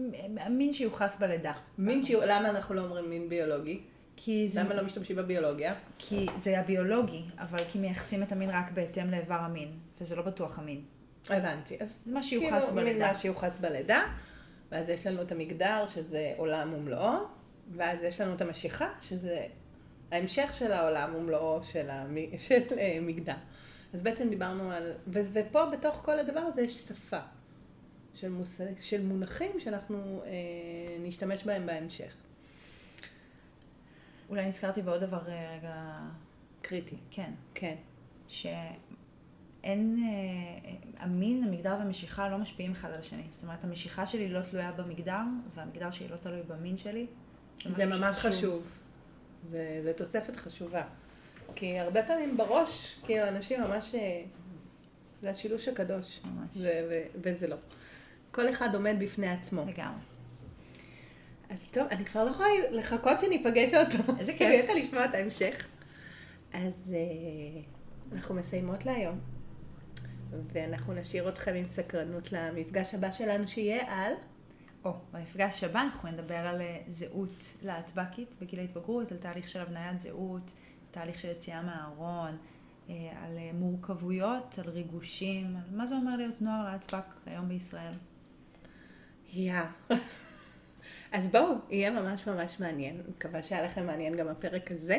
מין שיוחס בלידה. מין שיוחס, למה אנחנו לא אומרים מין ביולוגי? כי זה... למה לא משתמשים בביולוגיה? כי זה הביולוגי, אבל כי מייחסים את המין רק בהתאם לאיבר המין, וזה לא בטוח המין. הבנתי. אז מה שיוחס כאילו, בלידה. מה שיוחס בלידה, ואז יש לנו את המגדר, שזה עולם ומלואו, ואז יש לנו את המשיכה, שזה ההמשך של העולם ומלואו של, המ... של uh, מגדר. אז בעצם דיברנו על, ו... ופה בתוך כל הדבר הזה יש שפה של, מוס... של מונחים שאנחנו uh, נשתמש בהם בהמשך. אולי נזכרתי בעוד דבר אה, רגע קריטי. כן. כן. שאין, אה, המין, המגדר והמשיכה לא משפיעים אחד על השני. זאת אומרת, המשיכה שלי לא תלויה במגדר, והמגדר שלי לא תלוי במין שלי. זה ממש חשוב. חשוב. זה, זה תוספת חשובה. כי הרבה פעמים בראש, כאילו אנשים ממש, אה, זה השילוש הקדוש. ממש. ו- ו- וזה לא. כל אחד עומד בפני עצמו. לגמרי. אז טוב, אני כבר לא יכולה לחכות שניפגש עוד פעם. איזה כיף. אני הולכת לשמוע את ההמשך. אז אה, אנחנו מסיימות להיום, ואנחנו נשאיר אתכם עם סקרנות למפגש הבא שלנו שיהיה על... או, במפגש הבא אנחנו נדבר על אה, זהות להטבקית בגיל ההתבגרות, על תהליך של הבניית זהות, תהליך של יציאה מהארון, אה, על אה, מורכבויות, על ריגושים, על מה זה אומר להיות נוער להטבק היום בישראל. יא. אז בואו, יהיה ממש ממש מעניין. מקווה שהיה לכם מעניין גם הפרק הזה.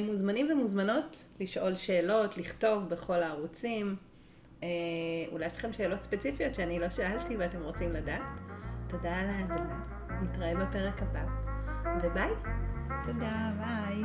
מוזמנים ומוזמנות לשאול שאלות, לכתוב בכל הערוצים. אה, אולי יש לכם שאלות ספציפיות שאני לא שאלתי ואתם רוצים לדעת. תודה על ההאזנה. נתראה בפרק הבא, וביי. תודה, ביי.